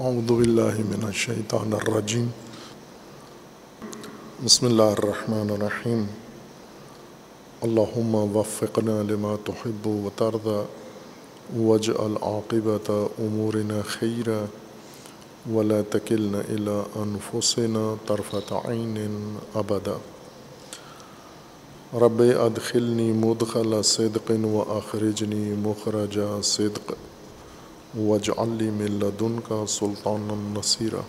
اعوذ باللہ من الشیطان الرجیم بسم اللہ الرحمن الرحیم اللہم وفقنا لما تحب و ترضى واجعل عاقبت امورنا خیرا ولا تکلنا الى انفسنا طرفت عین ابدا رب ادخلنی مدخل صدق و اخرجنی مخرج صدق. وجعلی من کا سلطان النصیرہ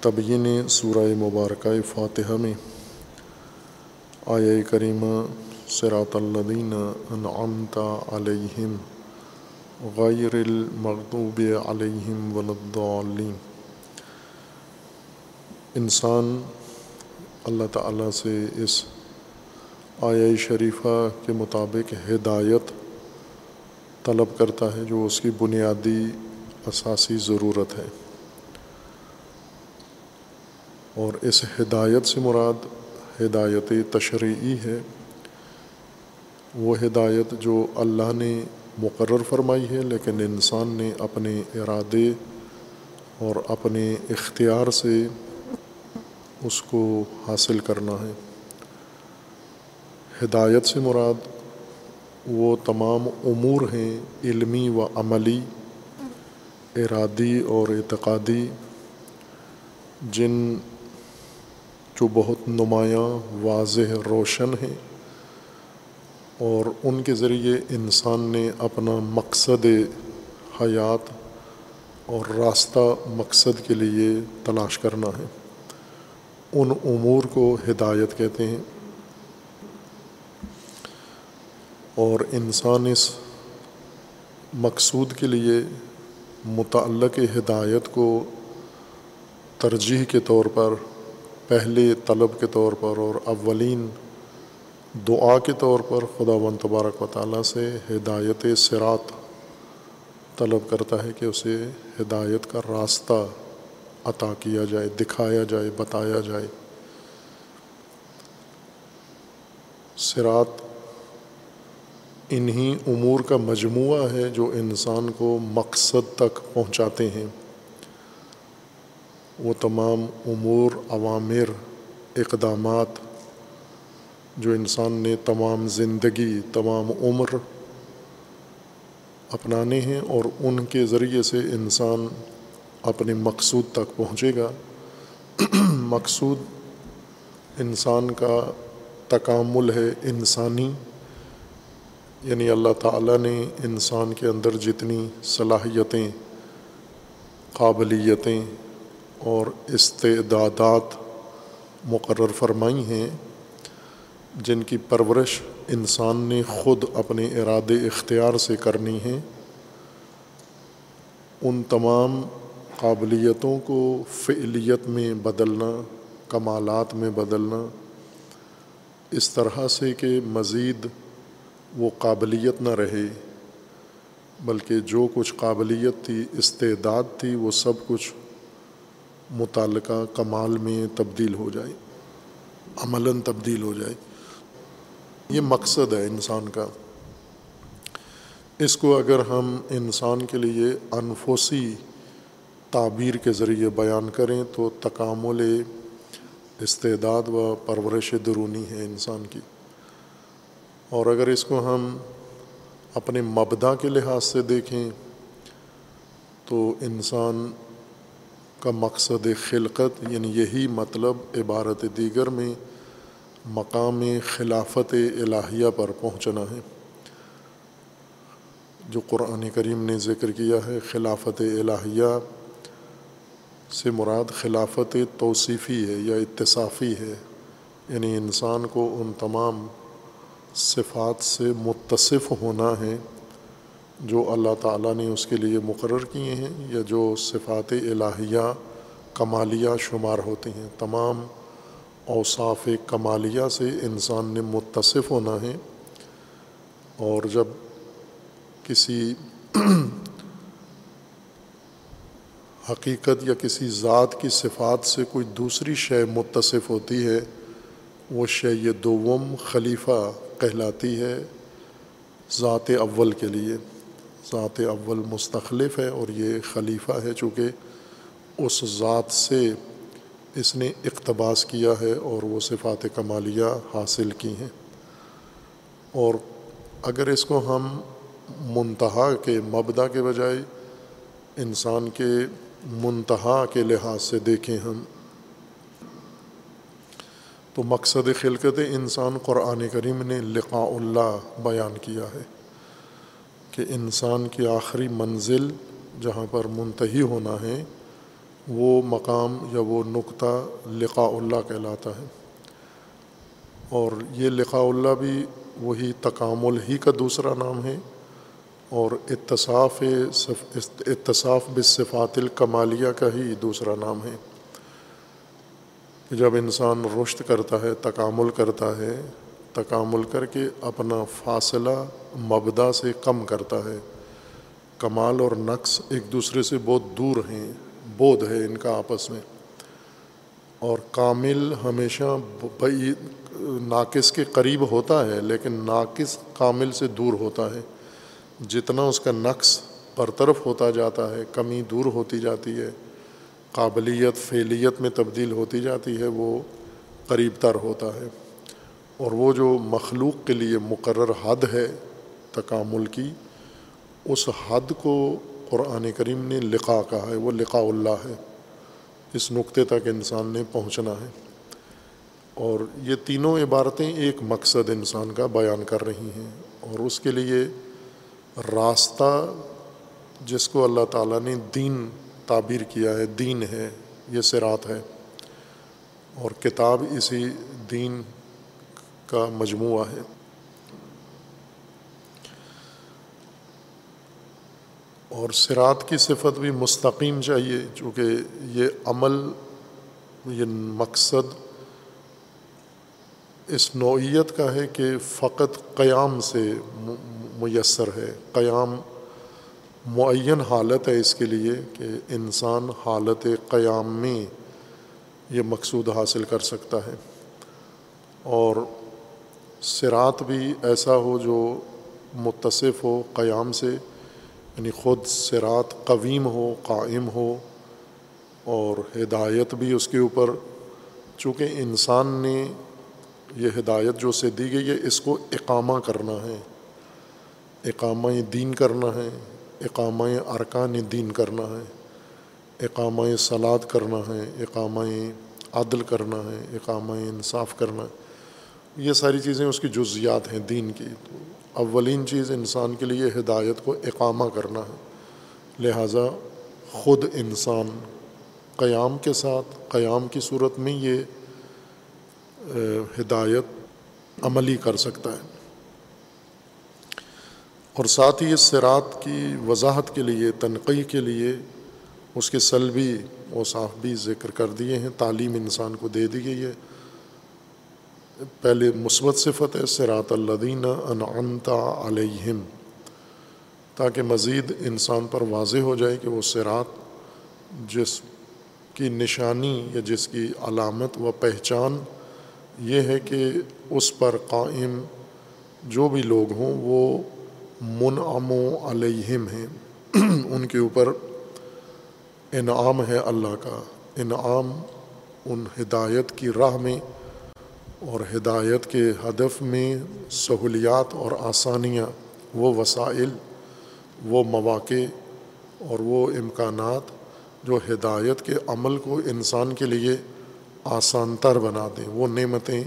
تبین سورہ مبارکہ فاتحہ میں آیہ کریمہ سراط الدین انعمت علیہم غیر المغضوب علیہم ولدالین انسان اللہ تعالیٰ سے اس آیہ شریفہ کے مطابق ہدایت طلب کرتا ہے جو اس کی بنیادی اساسی ضرورت ہے۔ اور اس ہدایت سے مراد ہدایت تشریعی ہے۔ وہ ہدایت جو اللہ نے مقرر فرمائی ہے، لیکن انسان نے اپنے ارادے اور اپنے اختیار سے اس کو حاصل کرنا ہے۔ ہدایت سے مراد وہ تمام امور ہیں، علمی و عملی، ارادی اور اعتقادی، جن جو بہت نمایاں، واضح، روشن ہیں اور ان کے ذریعے انسان نے اپنا مقصد حیات اور راستہ مقصد کے لیے تلاش کرنا ہے۔ ان امور کو ہدایت کہتے ہیں۔ اور انسان اس مقصود کے لیے متعلق ہدایت کو ترجیح کے طور پر پہلے طلب کے طور پر اور اولین دعا کے طور پر خدا و تبارک و تعالیٰ سے ہدایت سرات طلب کرتا ہے کہ اسے ہدایت کا راستہ عطا کیا جائے، دکھایا جائے، بتایا جائے۔ سرات انہی امور کا مجموعہ ہے جو انسان کو مقصد تک پہنچاتے ہیں۔ وہ تمام امور، عوامر، اقدامات جو انسان نے تمام زندگی، تمام عمر اپنانے ہیں اور ان کے ذریعے سے انسان اپنے مقصود تک پہنچے گا۔ مقصود انسان کا تکامل ہے انسانی یعنی اللہ تعالیٰ نے انسان کے اندر جتنی صلاحیتیں، قابلیتیں اور استعدادات مقرر فرمائی ہیں، جن کی پرورش انسان نے خود اپنے ارادے اختیار سے کرنی ہے ان تمام قابلیتوں کو فعلیت میں بدلنا، کمالات میں بدلنا، اس طرح سے کہ مزید وہ قابلیت نہ رہے، بلکہ جو کچھ قابلیت تھی، استعداد تھی، وہ سب کچھ متعلقہ کمال میں تبدیل ہو جائے، عملاً تبدیل ہو جائے۔ یہ مقصد ہے انسان کا۔ اس کو اگر ہم انسان کے لیے انفوسی تعبیر کے ذریعے بیان کریں تو تکامل، استعداد و پرورش درونی ہے انسان کی۔ اور اگر اس کو ہم اپنے مبدا کے لحاظ سے دیکھیں تو انسان کا مقصد خلقت یعنی یہی مطلب عبارت دیگر میں مقام خلافت الہیہ پر پہنچنا ہے۔ جو قرآن کریم نے ذکر کیا ہے، خلافت الہیہ سے مراد خلافت توصیفی ہے یا اتصافی ہے یعنی انسان کو ان تمام صفات سے متصف ہونا ہے جو اللہ تعالیٰ نے اس کے لیے مقرر کیے ہیں یا جو صفات الہیہ کمالیہ شمار ہوتی ہیں۔ تمام اوصاف کمالیہ سے انسان نے متصف ہونا ہے اور جب کسی حقیقت یا کسی ذات کی صفات سے کوئی دوسری شے متصف ہوتی ہے، وہ شے یہ دوم خلیفہ کہلاتی ہے ذات اول کے لیے۔ ذات اول مستخلف ہے اور یہ خلیفہ ہے چونکہ اس ذات سے اس نے اقتباس کیا ہے اور وہ صفات کمالیہ حاصل کی ہیں۔ اور اگر اس کو ہم منتہا کے مبدا کے بجائے انسان کے منتہا کے لحاظ سے دیکھیں ہم تو مقصد خلقت انسان قرآن کریم نے لقاء اللہ بیان کیا ہے کہ انسان کی آخری منزل جہاں پر منتحی ہونا ہے، وہ مقام یا وہ نقطہ لقاء اللہ کہلاتا ہے۔ اور یہ لقاء اللہ بھی وہی تکامل ہی کا دوسرا نام ہے۔ اور اتصاف اتصاف بصفات الکمالیہ کا ہی دوسرا نام ہے۔ کہ جب انسان رشت کرتا ہے، تکامل کرتا ہے، تکامل کر کے اپنا فاصلہ مبدا سے کم کرتا ہے۔ کمال اور نقص ایک دوسرے سے بہت دور ہیں بود ہے ان کا آپس میں۔ اور کامل ہمیشہ ناقص کے قریب ہوتا ہے، لیکن ناقص کامل سے دور ہوتا ہے۔ جتنا اس کا نقص برطرف ہوتا جاتا ہے، کمی دور ہوتی جاتی ہے۔ قابلیت، فعلیت میں تبدیل ہوتی جاتی ہے، وہ قریب تر ہوتا ہے۔ اور وہ جو مخلوق کے لیے مقرر حد ہے تکامل کی، اس حد کو قرآن کریم نے لقا کہا ہے، وہ لقاء اللہ ہے۔ اس نقطے تک انسان نے پہنچنا ہے۔ اور یہ تینوں عبارتیں ایک مقصد انسان کا بیان کر رہی ہیں۔ اور اس کے لیے راستہ جس کو اللہ تعالیٰ نے دین تعبیر کیا ہے، دین ہے، یہ سرات ہے۔ اور کتاب اسی دین کا مجموعہ ہے۔ اور سرات کی صفت بھی مستقیم چاہیے، چونکہ یہ عمل، یہ مقصد اس نوعیت کا ہے کہ فقط قیام سے میسر ہے، قیام معین حالت ہے اس کے لیے کہ انسان حالت قیام میں یہ مقصود حاصل کر سکتا ہے۔ اور سرات بھی ایسا ہو جو متصف ہو قیام سے یعنی خود سرات قویم ہو، قائم ہو، اور ہدایت بھی اس کے اوپر۔ چونکہ انسان نے یہ ہدایت جو سے دی گئی ہے، اس کو اقامہ کرنا ہے، اقامہ دین کرنا ہے۔ اقامہ ارکان دین کرنا ہے، اقامہ سلاد کرنا ہے، اقامہ عدل کرنا ہے، اقامہ انصاف کرنا ہے۔ یہ ساری چیزیں اس کی جزیات ہیں دین کی۔ تو اولین چیز انسان کے لیے ہدایت کو اقامہ کرنا ہے۔ لہٰذا خود انسان قیام کے ساتھ، قیام کی صورت میں یہ ہدایت عملی کر سکتا ہے۔ اور ساتھ ہی اس سرات کی وضاحت کے لیے تنقی کے لیے اس کے سلبی و بھی ذکر کر دیے ہیں، تعلیم انسان کو دے دی گئی ہے۔ پہلے مثبت صفت ہے سرات الدین انعنتا علیہم، تاکہ مزید انسان پر واضح ہو جائے کہ وہ سرات جس کی نشانی یا جس کی علامت و پہچان یہ ہے کہ اس پر قائم جو بھی لوگ ہوں، وہ منعم و علیہم ہیں۔ ان کے اوپر انعام ہے اللہ کا۔ انعام ان ہدایت کی راہ میں اور ہدایت کے ہدف میں سہولیات اور آسانیاں، وہ وسائل، وہ مواقع اور وہ امکانات جو ہدایت کے عمل کو انسان کے لیے آسان تر بنا دیں۔ وہ نعمتیں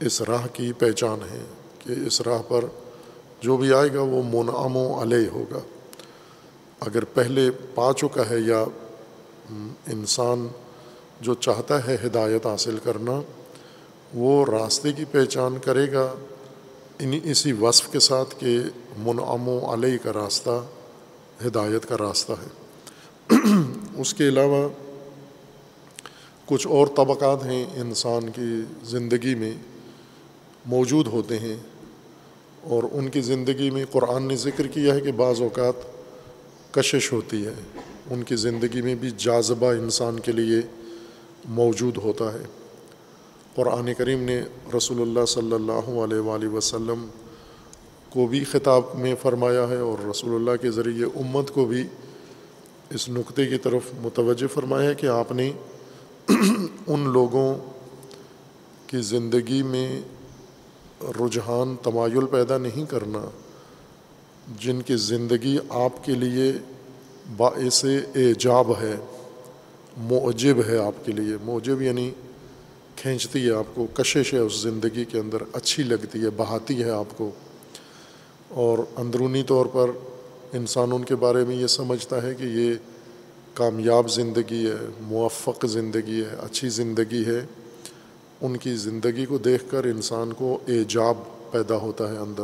اس راہ کی پہچان ہیں کہ اس راہ پر جو بھی آئے گا وہ منعم و علیہ ہوگا۔ اگر پہلے پا چکا ہے یا انسان جو چاہتا ہے ہدایت حاصل کرنا، وہ راستے کی پہچان کرے گا ان، اسی وصف کے ساتھ کہ منعم و علیہ کا راستہ، ہدایت کا راستہ ہے۔ اس کے علاوہ کچھ اور طبقات ہیں انسان کی زندگی میں موجود ہوتے ہیں۔ اور ان کی زندگی میں قرآن نے ذکر کیا ہے کہ بعض اوقات کشش ہوتی ہے۔ ان کی زندگی میں بھی جاذبہ انسان کے لیے موجود ہوتا ہے۔ قرآن کریم نے رسول اللہ صلی اللہ علیہ وآلہ وسلم کو بھی خطاب میں فرمایا ہے اور رسول اللہ کے ذریعے امت کو بھی اس نقطے کی طرف متوجہ فرمایا ہے کہ آپ نے ان لوگوں کی زندگی میں رجحان تمایل پیدا نہیں کرنا، جن کی زندگی آپ کے لیے باعث ایجاب ہے، معجب ہے آپ کے لیے۔ معجب یعنی کھینچتی ہے آپ کو، کشش ہے اس زندگی کے اندر، اچھی لگتی ہے، بہاتی ہے آپ کو۔ اور اندرونی طور پر انسان ان کے بارے میں یہ سمجھتا ہے کہ یہ کامیاب زندگی ہے، موفق زندگی ہے، اچھی زندگی ہے۔ ان کی زندگی کو دیکھ کر انسان کو ایجاب پیدا ہوتا ہے اندر۔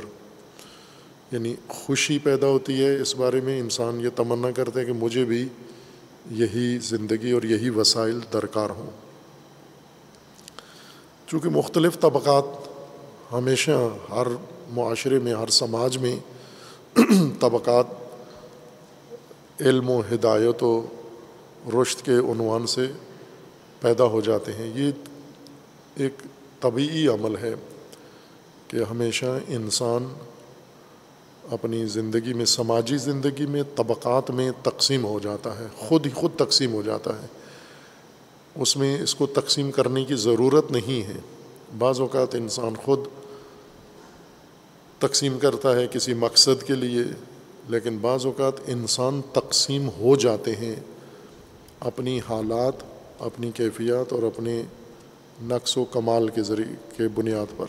یعنی خوشی پیدا ہوتی ہے اس بارے میں۔ انسان یہ تمنا کرتے ہیں کہ مجھے بھی یہی زندگی اور یہی وسائل درکار ہوں۔ چونکہ مختلف طبقات ہمیشہ ہر معاشرے میں، ہر سماج میں طبقات علم و ہدایت و رشت کے عنوان سے پیدا ہو جاتے ہیں۔ یہ ایک طبعی عمل ہے کہ ہمیشہ انسان اپنی زندگی میں، سماجی زندگی میں، طبقات میں تقسیم ہو جاتا ہے، خود ہی خود تقسیم ہو جاتا ہے۔ اس میں اس کو تقسیم کرنے کی ضرورت نہیں ہے۔ بعض اوقات انسان خود تقسیم کرتا ہے کسی مقصد کے لیے، لیکن بعض اوقات انسان تقسیم ہو جاتے ہیں۔ اپنی حالات، اپنی کیفیات اور اپنے نقص و کمال کے ذریعے کے بنیاد پر۔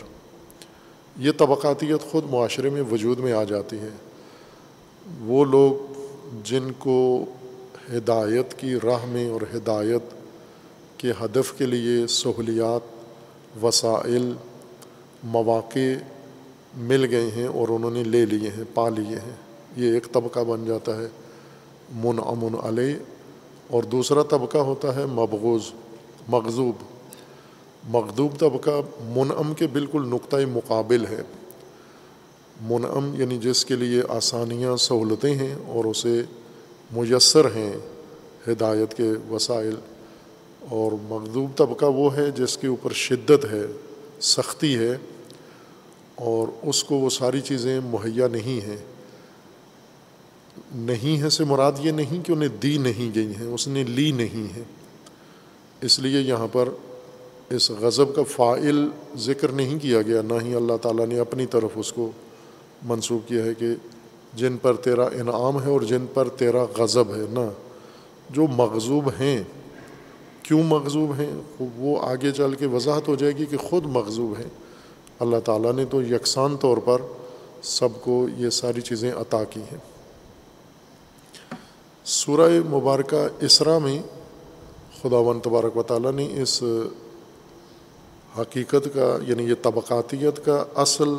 یہ طبقاتیت خود معاشرے میں وجود میں آ جاتی ہے۔ وہ لوگ جن کو ہدایت کی راہ میں اور ہدایت کے ہدف کے لیے سہولیات، وسائل، مواقع مل گئے ہیں اور انہوں نے لے لیے ہیں، پا لیے ہیں۔ یہ ایک طبقہ بن جاتا ہے من امن علیہ۔ اور دوسرا طبقہ ہوتا ہے مبغوض مغزوب مغدوب طبقہ منعم کے بالکل نقطۂ مقابل ہے۔ منعم یعنی جس کے لیے آسانیاں سہولتیں ہیں اور اسے میسر ہیں ہدایت کے وسائل۔ اور مغدوب طبقہ وہ ہے جس کے اوپر شدت ہے، سختی ہے، اور اس کو وہ ساری چیزیں مہیا نہیں ہیں۔ نہیں ہے سے مراد یہ نہیں کہ انہیں دی نہیں گئی ہیں، اس نے لی نہیں ہے اس لیے یہاں پر اس غضب کا فائل ذکر نہیں کیا گیا، نہ ہی اللہ تعالیٰ نے اپنی طرف اس کو منسوخ کیا ہے کہ جن پر تیرا انعام ہے اور جن پر تیرا غضب ہے۔ نہ، جو مغزوب ہیں، کیوں مغزوب ہیں؟ وہ آگے چل کے وضاحت ہو جائے گی کہ خود مغزوب ہیں۔ اللہ تعالیٰ نے تو یکساں طور پر سب کو یہ ساری چیزیں عطا کی ہیں۔ سورہ مبارکہ اسرا میں خدا ون تبارک و تعالیٰ نے اس حقیقت کا یعنی یہ طبقاتیت کا اصل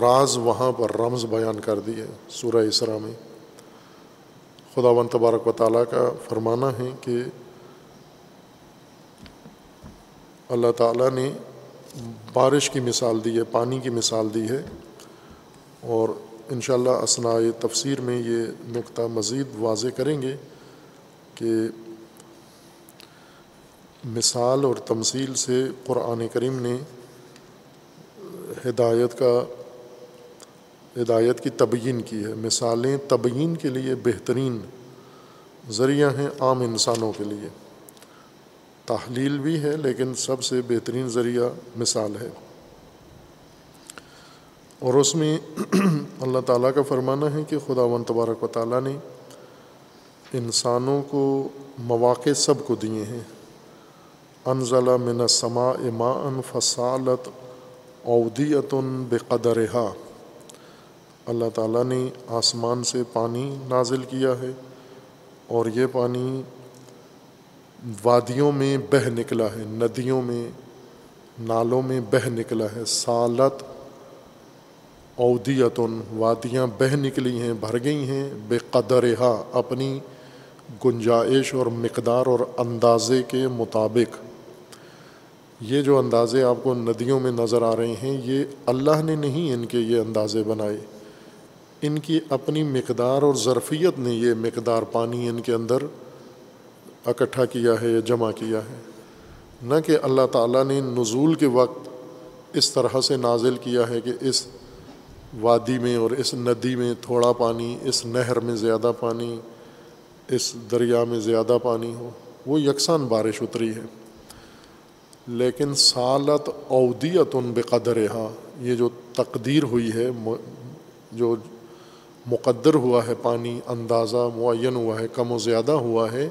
راز وہاں پر رمز بیان کر دی ہے سورہ اسرا میں۔ خدا ون تبارک و تعالیٰ کا فرمانا ہے کہ اللہ تعالیٰ نے بارش کی مثال دی ہے، پانی کی مثال دی ہے اور انشاءاللہ اللہ تفسیر میں یہ نقطہ مزید واضح کریں گے کہ مثال اور تمثیل سے قرآن کریم نے ہدایت کا ہدایت کی تبیین کی ہے۔ مثالیں تبیین کے لیے بہترین ذریعہ ہیں عام انسانوں کے لیے۔ تحلیل بھی ہے لیکن سب سے بہترین ذریعہ مثال ہے۔ اور اس میں اللہ تعالیٰ کا فرمانا ہے کہ خدا و تبارک و تعالیٰ نے انسانوں کو مواقع سب کو دیے ہیں۔ انزلہ من سما اما ان فصالت اودیت بے قدرہ اللہ تعالیٰ نے آسمان سے پانی نازل کیا ہے اور یہ پانی وادیوں میں بہہ نکلا ہے، ندیوں میں، نالوں میں بہہ نکلا ہے۔ سالت اودیتن وادیاں بہہ نکلی ہیں، بھر گئی ہیں بے قدرہ اپنی گنجائش اور مقدار اور اندازے کے مطابق۔ یہ جو اندازے آپ کو ندیوں میں نظر آ رہے ہیں، یہ اللہ نے نہیں ان کے یہ اندازے بنائے۔ ان کی اپنی مقدار اور ظرفیت نے یہ مقدار پانی ان کے اندر اکٹھا کیا ہے یا جمع کیا ہے۔ نہ کہ اللہ تعالیٰ نے نزول کے وقت اس طرح سے نازل کیا ہے کہ اس وادی میں اور اس ندی میں تھوڑا پانی، اس نہر میں زیادہ پانی، اس دریا میں زیادہ پانی ہو۔ وہ یکساں بارش اتری ہے۔ لیکن سالت اودیت ان بقدر یہ جو تقدیر ہوئی ہے جو مقدر ہوا ہے، پانی اندازہ معین ہوا ہے، کم و زیادہ ہوا ہے،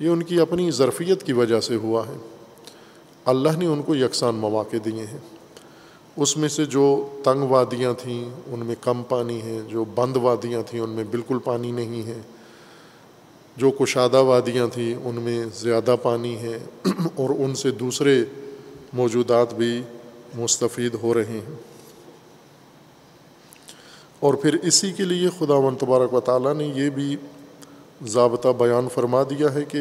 یہ ان کی اپنی ظرفیت کی وجہ سے ہوا ہے۔ اللہ نے ان کو یکساں مواقع دیے ہیں۔ اس میں سے جو تنگ وادیاں تھیں، ان میں کم پانی ہے، جو بند وادیاں تھیں، ان میں بالکل پانی نہیں ہے۔ جو کشادہ وادیاں تھیں، ان میں زیادہ پانی ہے اور ان سے دوسرے موجودات بھی مستفید ہو رہے ہیں۔ اور پھر اسی کے لیے خدا و تبارک و تعالیٰ نے یہ بھی ضابطہ بیان فرما دیا ہے کہ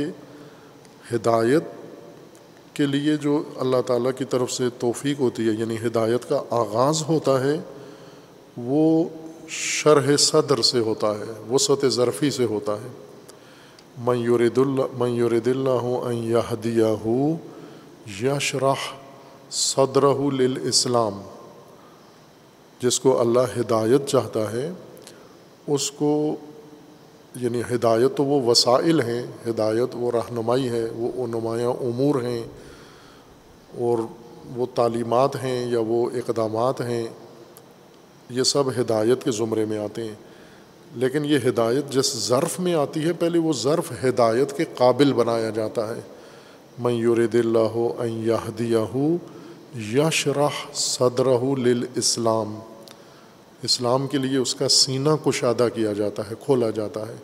ہدایت کے لیے جو اللہ تعالیٰ کی طرف سے توفیق ہوتی ہے یعنی ہدایت کا آغاز ہوتا ہے، وہ شرح صدر سے ہوتا ہے، وسعت ظرفی سے ہوتا ہے۔ میورد اللہ میورد اللہ یہدیہ ہو یشرح صدر للاسلام جس کو اللہ ہدایت چاہتا ہے، اس کو یعنی ہدایت تو وہ وسائل ہیں، ہدایت وہ رہنمائی ہے، وہ نمایاں امور ہیں، اور وہ تعلیمات ہیں یا وہ اقدامات ہیں، یہ سب ہدایت کے زمرے میں آتے ہیں۔ لیکن یہ ہدایت جس ظرف میں آتی ہے، پہلے وہ ظرف ہدایت کے قابل بنایا جاتا ہے۔ میور دل ہو یہدیہ یشرح صدرہ للاسلام۔ اسلام کے لیے اس کا سینہ کشادہ کیا جاتا ہے، کھولا جاتا ہے۔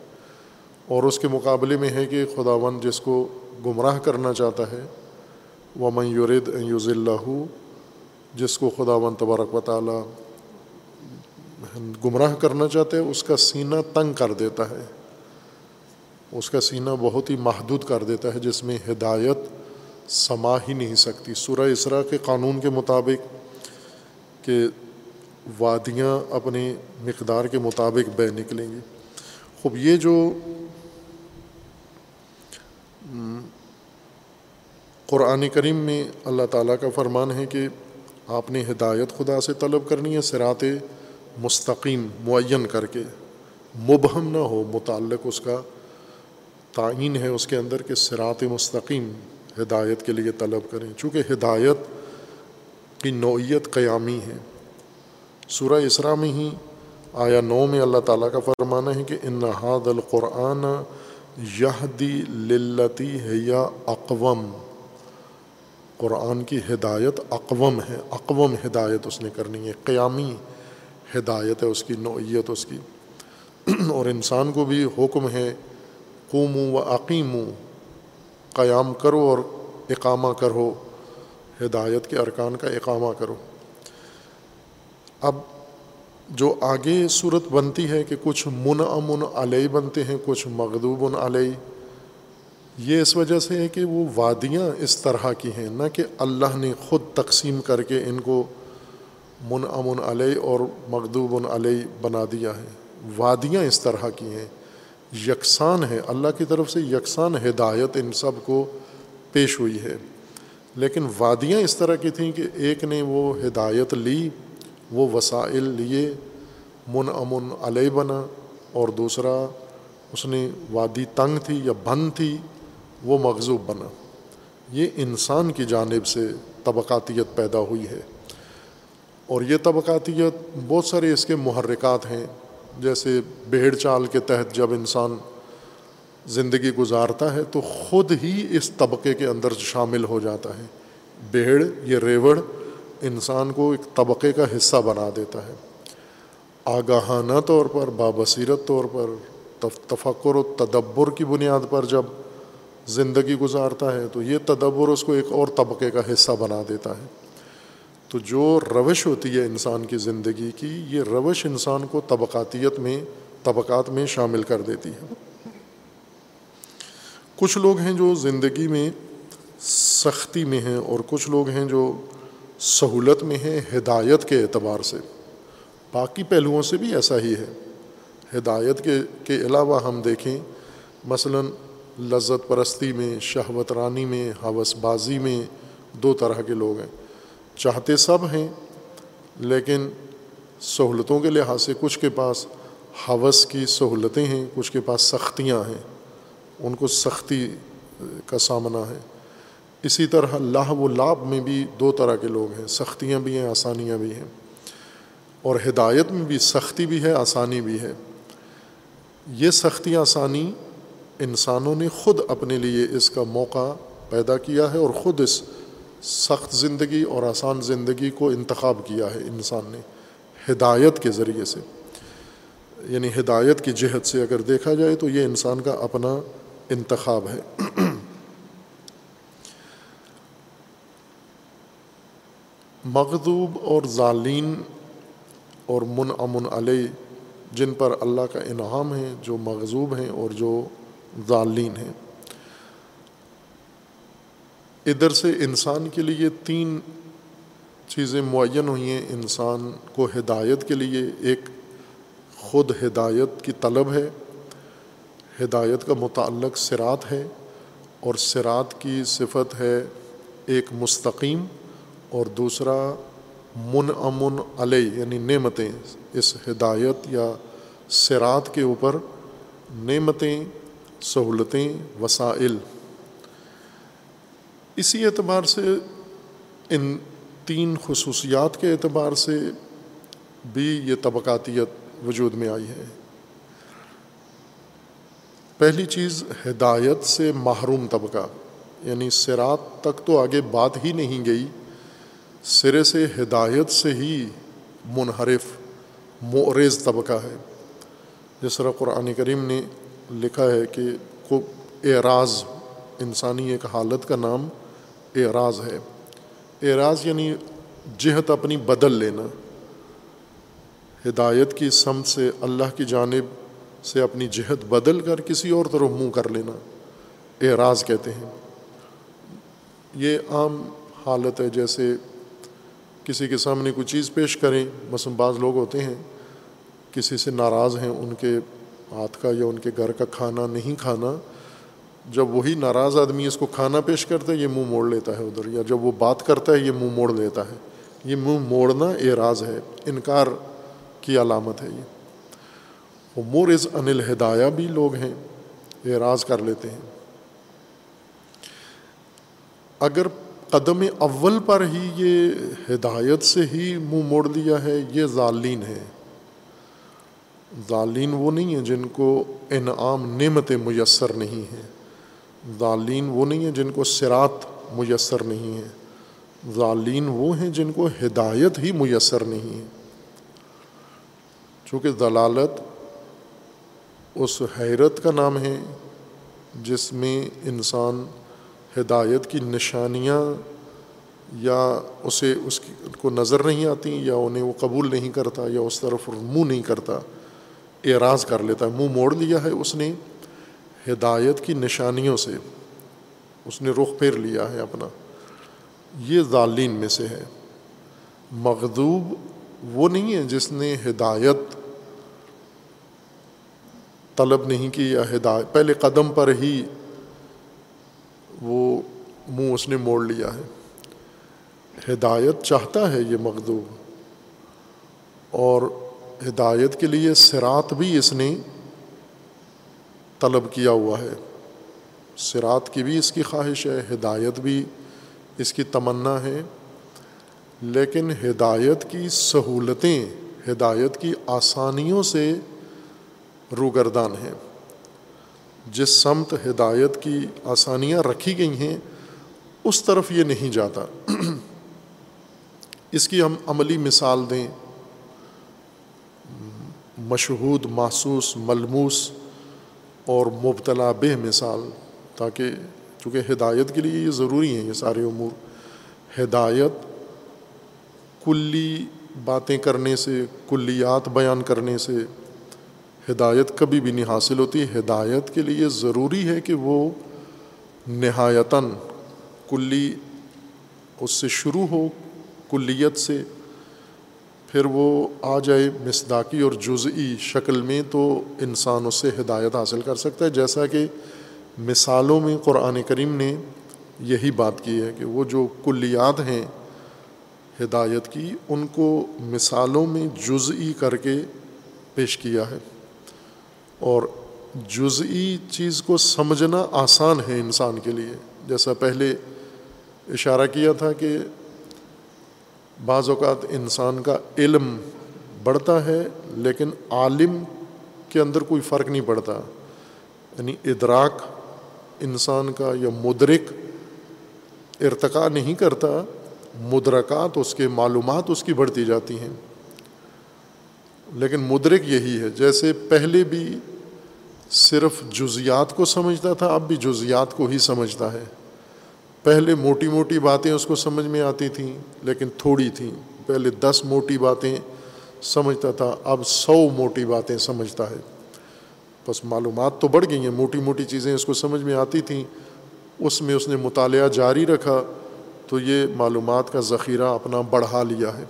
اور اس کے مقابلے میں ہے کہ خداوند جس کو گمراہ کرنا چاہتا ہے وہ میورد یوز اللہ جس کو خداوند تبارک و تعالیٰ گمراہ کرنا چاہتے ہیں، اس کا سینہ تنگ کر دیتا ہے۔ اس کا سینہ بہت ہی محدود کر دیتا ہے، جس میں ہدایت سما ہی نہیں سکتی۔ سورہ اسرا کے قانون کے مطابق کہ وادیاں اپنی مقدار کے مطابق بہ نکلیں گی۔ خوب، یہ جو قرآن کریم میں اللہ تعالیٰ کا فرمان ہے کہ آپ نے ہدایت خدا سے طلب کرنی ہے سرات مستقیم معین کر کے، مبہم نہ ہو، متعلق اس کا تعین ہے، اس کے اندر کہ سرات مستقیم ہدایت کے لیے طلب کریں۔ چونکہ ہدایت کی نوعیت قیامی ہے۔ سورہ اسرا میں ہی آیا نو میں اللہ تعالیٰ کا فرمانا ہے کہ انحاد القرآن یہ دی للتی ہے یا اقوم۔ قرآن کی ہدایت اقوم ہے، اقوم ہدایت اس نے کرنی ہے، قیامی ہدایت ہے، اس کی نوعیت، اس کی۔ اور انسان کو بھی حکم ہے قوم و عقیم قیام کرو اور اقامہ کرو۔ ہدایت کے ارکان کا اقامہ کرو۔ اب جو آگے صورت بنتی ہے کہ کچھ من امن علیہ بنتے ہیں، کچھ مغدوب علیہ، یہ اس وجہ سے ہے کہ وہ وادیاں اس طرح کی ہیں، نہ کہ اللہ نے خود تقسیم کر کے ان کو من امن علیہ اور مغدوب علیہ بنا دیا ہے وادیاں اس طرح کی ہیں۔ یکساں ہے اللہ کی طرف سے یکساں ہدایت ان سب کو پیش ہوئی ہے۔ لیکن وادیاں اس طرح کی تھیں کہ ایک نے وہ ہدایت لی، وہ وسائل لیے من امن علیہ بنا اور دوسرا اس نے وادی تنگ تھی یا بند تھی، وہ مغزوب بنا۔ یہ انسان کی جانب سے طبقاتیت پیدا ہوئی ہے۔ اور یہ طبقاتیت بہت سارے اس کے محرکات ہیں۔ جیسے بھیڑ چال کے تحت جب انسان زندگی گزارتا ہے تو خود ہی اس طبقے کے اندر شامل ہو جاتا ہے۔ بھیڑ، یہ ریوڑ انسان کو ایک طبقے کا حصہ بنا دیتا ہے۔ آگاہانہ طور پر، بابصیرت طور پر تفکر و تدبر کی بنیاد پر جب زندگی گزارتا ہے تو یہ تدبر اس کو ایک اور طبقے کا حصہ بنا دیتا ہے۔ تو جو روش ہوتی ہے انسان کی زندگی کی، یہ روش انسان کو طبقاتیت میں، طبقات میں شامل کر دیتی ہے۔ کچھ لوگ ہیں جو زندگی میں سختی میں ہیں اور کچھ لوگ ہیں جو سہولت میں ہیں ہدایت کے اعتبار سے۔ باقی پہلوؤں سے بھی ایسا ہی ہے۔ ہدایت کے کے علاوہ ہم دیکھیں، مثلاً لذت پرستی میں شہوت رانی میں، حوث بازی میں دو طرح کے لوگ ہیں۔ چاہتے سب ہیں، لیکن سہولتوں کے لحاظ سے کچھ کے پاس حوث کی سہولتیں ہیں، کچھ کے پاس سختیاں ہیں۔ ان کو سختی کا سامنا ہے۔ اسی طرح لاہ و لاب میں بھی دو طرح کے لوگ ہیں، سختیاں بھی ہیں، آسانیاں بھی ہیں۔ اور ہدایت میں بھی سختی بھی ہے، آسانی بھی ہے۔ یہ سختی، آسانی انسانوں نے خود اپنے لیے اس کا موقع پیدا کیا ہے اور خود اس سخت زندگی اور آسان زندگی کو انتخاب کیا ہے انسان نے ہدایت کے ذریعے سے۔ یعنی ہدایت کی جہت سے اگر دیکھا جائے تو یہ انسان کا اپنا انتخاب ہے۔ مغضوب اور ظالین اور من امن علیہ، جن پر اللہ کا انعام ہے، جو مغضوب ہیں اور جو ظالین ہیں۔ ادھر سے انسان کے لیے تین چیزیں معین ہوئی ہیں، انسان کو ہدایت کے لیے ایک خود ہدایت کی طلب ہے، ہدایت کا متعلق سرات ہے اور سرات کی صفت ہے ایک مستقیم اور دوسرا من امن علیہ یعنی نعمتیں، اس ہدایت یا سرات کے اوپر نعمتیں، سہولتیں، وسائل۔ اسی اعتبار سے ان تین خصوصیات کے اعتبار سے بھی یہ طبقاتیت وجود میں آئی ہے۔ پہلی چیز، ہدایت سے محروم طبقہ یعنی سرات تک تو آگے بات ہی نہیں گئی، سرے سے ہدایت سے ہی منحرف، معرض طبقہ ہے۔ جس طرح قرآن کریم نے لکھا ہے کہ کو اعراض، انسانی ایک حالت کا نام اعراض ہے۔ اعراض یعنی جہت اپنی بدل لینا۔ ہدایت کی سمت سے اللہ کی جانب سے اپنی جہت بدل کر کسی اور طرف منہ کر لینا۔ اعراض کہتے ہیں۔ یہ عام حالت ہے، جیسے کسی کے سامنے کوئی چیز پیش کریں۔ مثلاً بعض لوگ ہوتے ہیں، کسی سے ناراض ہیں، ان کے ہاتھ کا یا ان کے گھر کا کھانا نہیں کھانا۔ جب وہی ناراض آدمی اس کو کھانا پیش کرتا ہے، یہ منہ موڑ لیتا ہے ادھر، یا جب وہ بات کرتا ہے، یہ منہ موڑ لیتا ہے۔ یہ منہ موڑنا اعراض ہے، انکار کی علامت ہے یہ۔ وہ مورز انل ہدایہ بھی لوگ ہیں، اعراض کر لیتے ہیں۔ اگر قدم اول پر ہی یہ ہدایت سے ہی منہ موڑ دیا ہے، یہ ظالین ہے ظالین وہ نہیں ہیں جن کو انعام نعمت میسر نہیں ہیں۔ ظالین وہ نہیں ہیں جن کو سرات میسر نہیں ہیں ظالین وہ ہیں جن کو ہدایت ہی میسر نہیں ہے۔ چونکہ ضلالت اس حیرت کا نام ہے جس میں انسان ہدایت کی نشانیاں یا اسے اس کی کو نظر نہیں آتی یا انہیں وہ قبول نہیں کرتا یا اس طرف منہ نہیں کرتا، اعراض کر لیتا ہے، منہ موڑ لیا ہے اس نے۔ ہدایت کی نشانیوں سے اس نے رخ پھیر لیا ہے اپنا۔ یہ ظالین میں سے ہے۔ مغدوب وہ نہیں ہے جس نے ہدایت طلب نہیں کی یا ہدایت، پہلے قدم پر ہی وہ منہ اس نے موڑ لیا ہے۔ ہدایت چاہتا ہے یہ مغدوب اور ہدایت کے لیے سرات بھی اس نے طلب کیا ہوا ہے۔ سرات کی بھی اس کی خواہش ہے، ہدایت بھی اس کی تمنا ہے۔ لیکن ہدایت کی سہولتیں، ہدایت کی آسانیوں سے روگردان ہیں۔ جس سمت ہدایت کی آسانیاں رکھی گئی ہیں، اس طرف یہ نہیں جاتا۔ اس کی ہم عملی مثال دیں۔ مشہود، محسوس، ملموس اور مبتلا بہ مثال، تاکہ چونکہ ہدایت کے لیے یہ ضروری ہیں یہ سارے امور۔ ہدایت کلی باتیں کرنے سے، کلیات بیان کرنے سے ہدایت کبھی بھی نہیں حاصل ہوتی۔ ہدایت کے لیے ضروری ہے کہ وہ نہایتاً کلی اس سے شروع ہو، کلیت سے پھر وہ آ جائے مصداقی اور جزئی شکل میں تو انسان اس سے ہدایت حاصل کر سکتا ہے، جیسا کہ مثالوں میں قرآن کریم نے یہی بات کی ہے کہ وہ جو کلیات ہیں ہدایت کی، ان کو مثالوں میں جزئی کر کے پیش کیا ہے۔ اور جزئی چیز کو سمجھنا آسان ہے انسان کے لیے۔ جیسا پہلے اشارہ کیا تھا کہ بعض اوقات انسان کا علم بڑھتا ہے، لیکن عالم کے اندر کوئی فرق نہیں پڑتا یعنی ادراک انسان کا یا مدرک ارتقا نہیں کرتا، مدرکات اس کے معلومات اس کی بڑھتی جاتی ہیں۔ لیکن مدرک یہی ہے، جیسے پہلے بھی صرف جزیات کو سمجھتا تھا، اب بھی جزیات کو ہی سمجھتا ہے۔ پہلے موٹی موٹی باتیں اس کو سمجھ میں آتی تھیں، لیکن تھوڑی تھیں۔ پہلے دس موٹی باتیں سمجھتا تھا، اب سو موٹی باتیں سمجھتا ہے۔ بس معلومات تو بڑھ گئی ہیں، موٹی موٹی چیزیں اس کو سمجھ میں آتی تھیں۔ اس میں اس نے مطالعہ جاری رکھا، تو یہ معلومات کا ذخیرہ اپنا بڑھا لیا ہے۔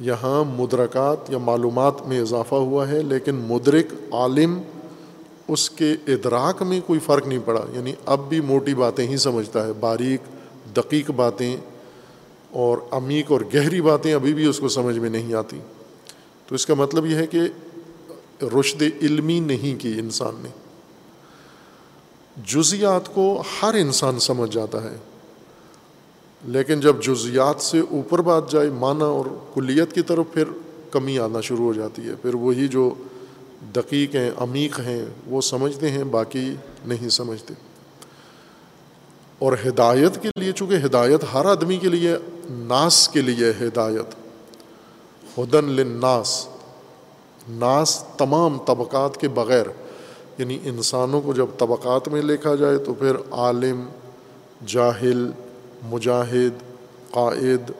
یہاں مدرکات یا معلومات میں اضافہ ہوا ہے، لیکن مدرک عالم اس کے ادراک میں کوئی فرق نہیں پڑا۔ یعنی اب بھی موٹی باتیں ہی سمجھتا ہے۔ باریک، دقیق باتیں اور عمیق اور گہری باتیں ابھی بھی اس کو سمجھ میں نہیں آتی۔ تو اس کا مطلب یہ ہے کہ رشد علمی نہیں کی انسان نے۔ جزیات کو ہر انسان سمجھ جاتا ہے۔ لیکن جب جزیات سے اوپر بات جائے، معنی اور کلیت کی طرف پھر کمی آنا شروع ہو جاتی ہے۔ پھر وہی جو دقیق ہیں، عمیق ہیں، وہ سمجھتے ہیں، باقی نہیں سمجھتے۔ اور ہدایت کے لیے، چونکہ ہدایت ہر آدمی کے لیے، ناس کے لیے ہدایت۔ ہدن لناس ناس تمام طبقات کے بغیر۔ یعنی انسانوں کو جب طبقات میں لکھا جائے، تو پھر عالم، جاہل، مجاہد، قائد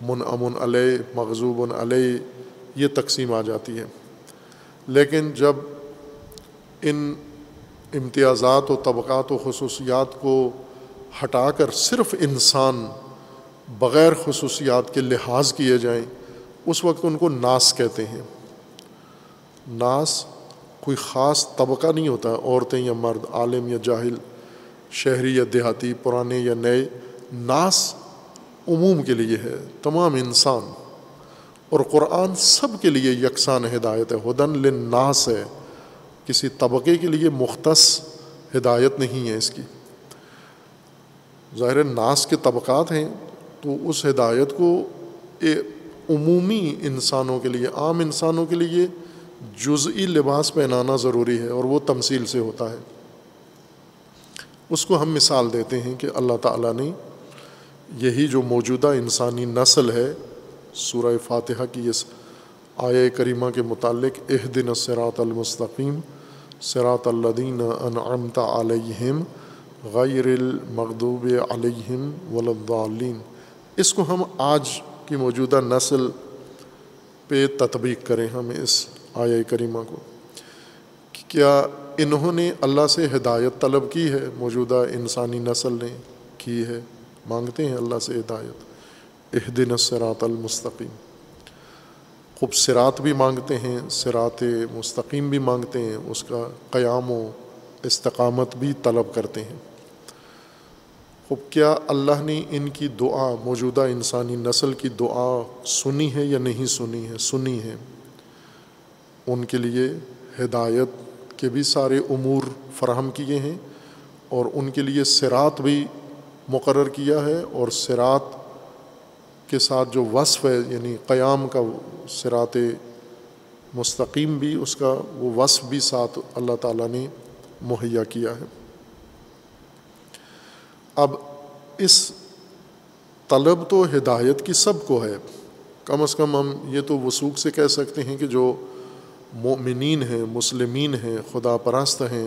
منعمن علیہ، مغضوب علیہ، یہ تقسیم آ جاتی ہے۔ لیکن جب ان امتیازات و طبقات و خصوصیات کو ہٹا کر صرف انسان بغیر خصوصیات کے لحاظ کیے جائیں، اس وقت ان کو ناس کہتے ہیں۔ ناس کوئی خاص طبقہ نہیں ہوتا، عورتیں یا مرد، عالم یا جاہل، شہری یا دیہاتی، پرانے یا نئے، ناس عموم کے لیے ہے، تمام انسان۔ اور قرآن سب کے لیے یکساں ہدایت ہے۔ ہدن لناس ہے۔ کسی طبقے کے لیے مختص ہدایت نہیں ہے اس کی۔ ظاہر ناس کے طبقات ہیں تو اس ہدایت کو عمومی انسانوں کے لیے، عام انسانوں کے لیے جزئی لباس پہنانا ضروری ہے اور وہ تمثیل سے ہوتا ہے۔ اس کو ہم مثال دیتے ہیں کہ اللہ تعالیٰ نے یہی جو موجودہ انسانی نسل ہے سورہ فاتحہ کی اس آیا کریمہ کے متعلق اہ دن سراۃ المستقیم سراۃ الدین انعمت علیہم غیر المغدوب علیہم ولدالین اس کو ہم آج کی موجودہ نسل پہ تطبیق کریں ہم اس آیا کریمہ کو۔ کیا انہوں نے اللہ سے ہدایت طلب کی ہے؟ موجودہ انسانی نسل نے کی ہے؟ مانگتے ہیں اللہ سے ہدایت۔ اہ دن سرات المستقیم خوب سرات بھی مانگتے ہیں سرات مستقیم بھی مانگتے ہیں، اس کا قیام و استقامت بھی طلب کرتے ہیں۔ خوب کیا اللہ نے ان کی دعا، موجودہ انسانی نسل کی دعا سنی ہے یا نہیں سنی ہے؟ سنی ہے۔ ان کے لیے ہدایت کے بھی سارے امور فراہم کیے ہیں اور ان کے لیے سرات بھی مقرر کیا ہے اور سرات کے ساتھ جو وصف ہے یعنی قیام کا سرات مستقیم بھی، اس کا وہ وصف بھی ساتھ اللہ تعالیٰ نے مہیا کیا ہے۔ اب اس طلب تو ہدایت کی سب کو ہے۔ کم از کم ہم یہ تو وسوخ سے کہہ سکتے ہیں کہ جو مومنین ہیں، مسلمین ہیں، خدا پرست ہیں،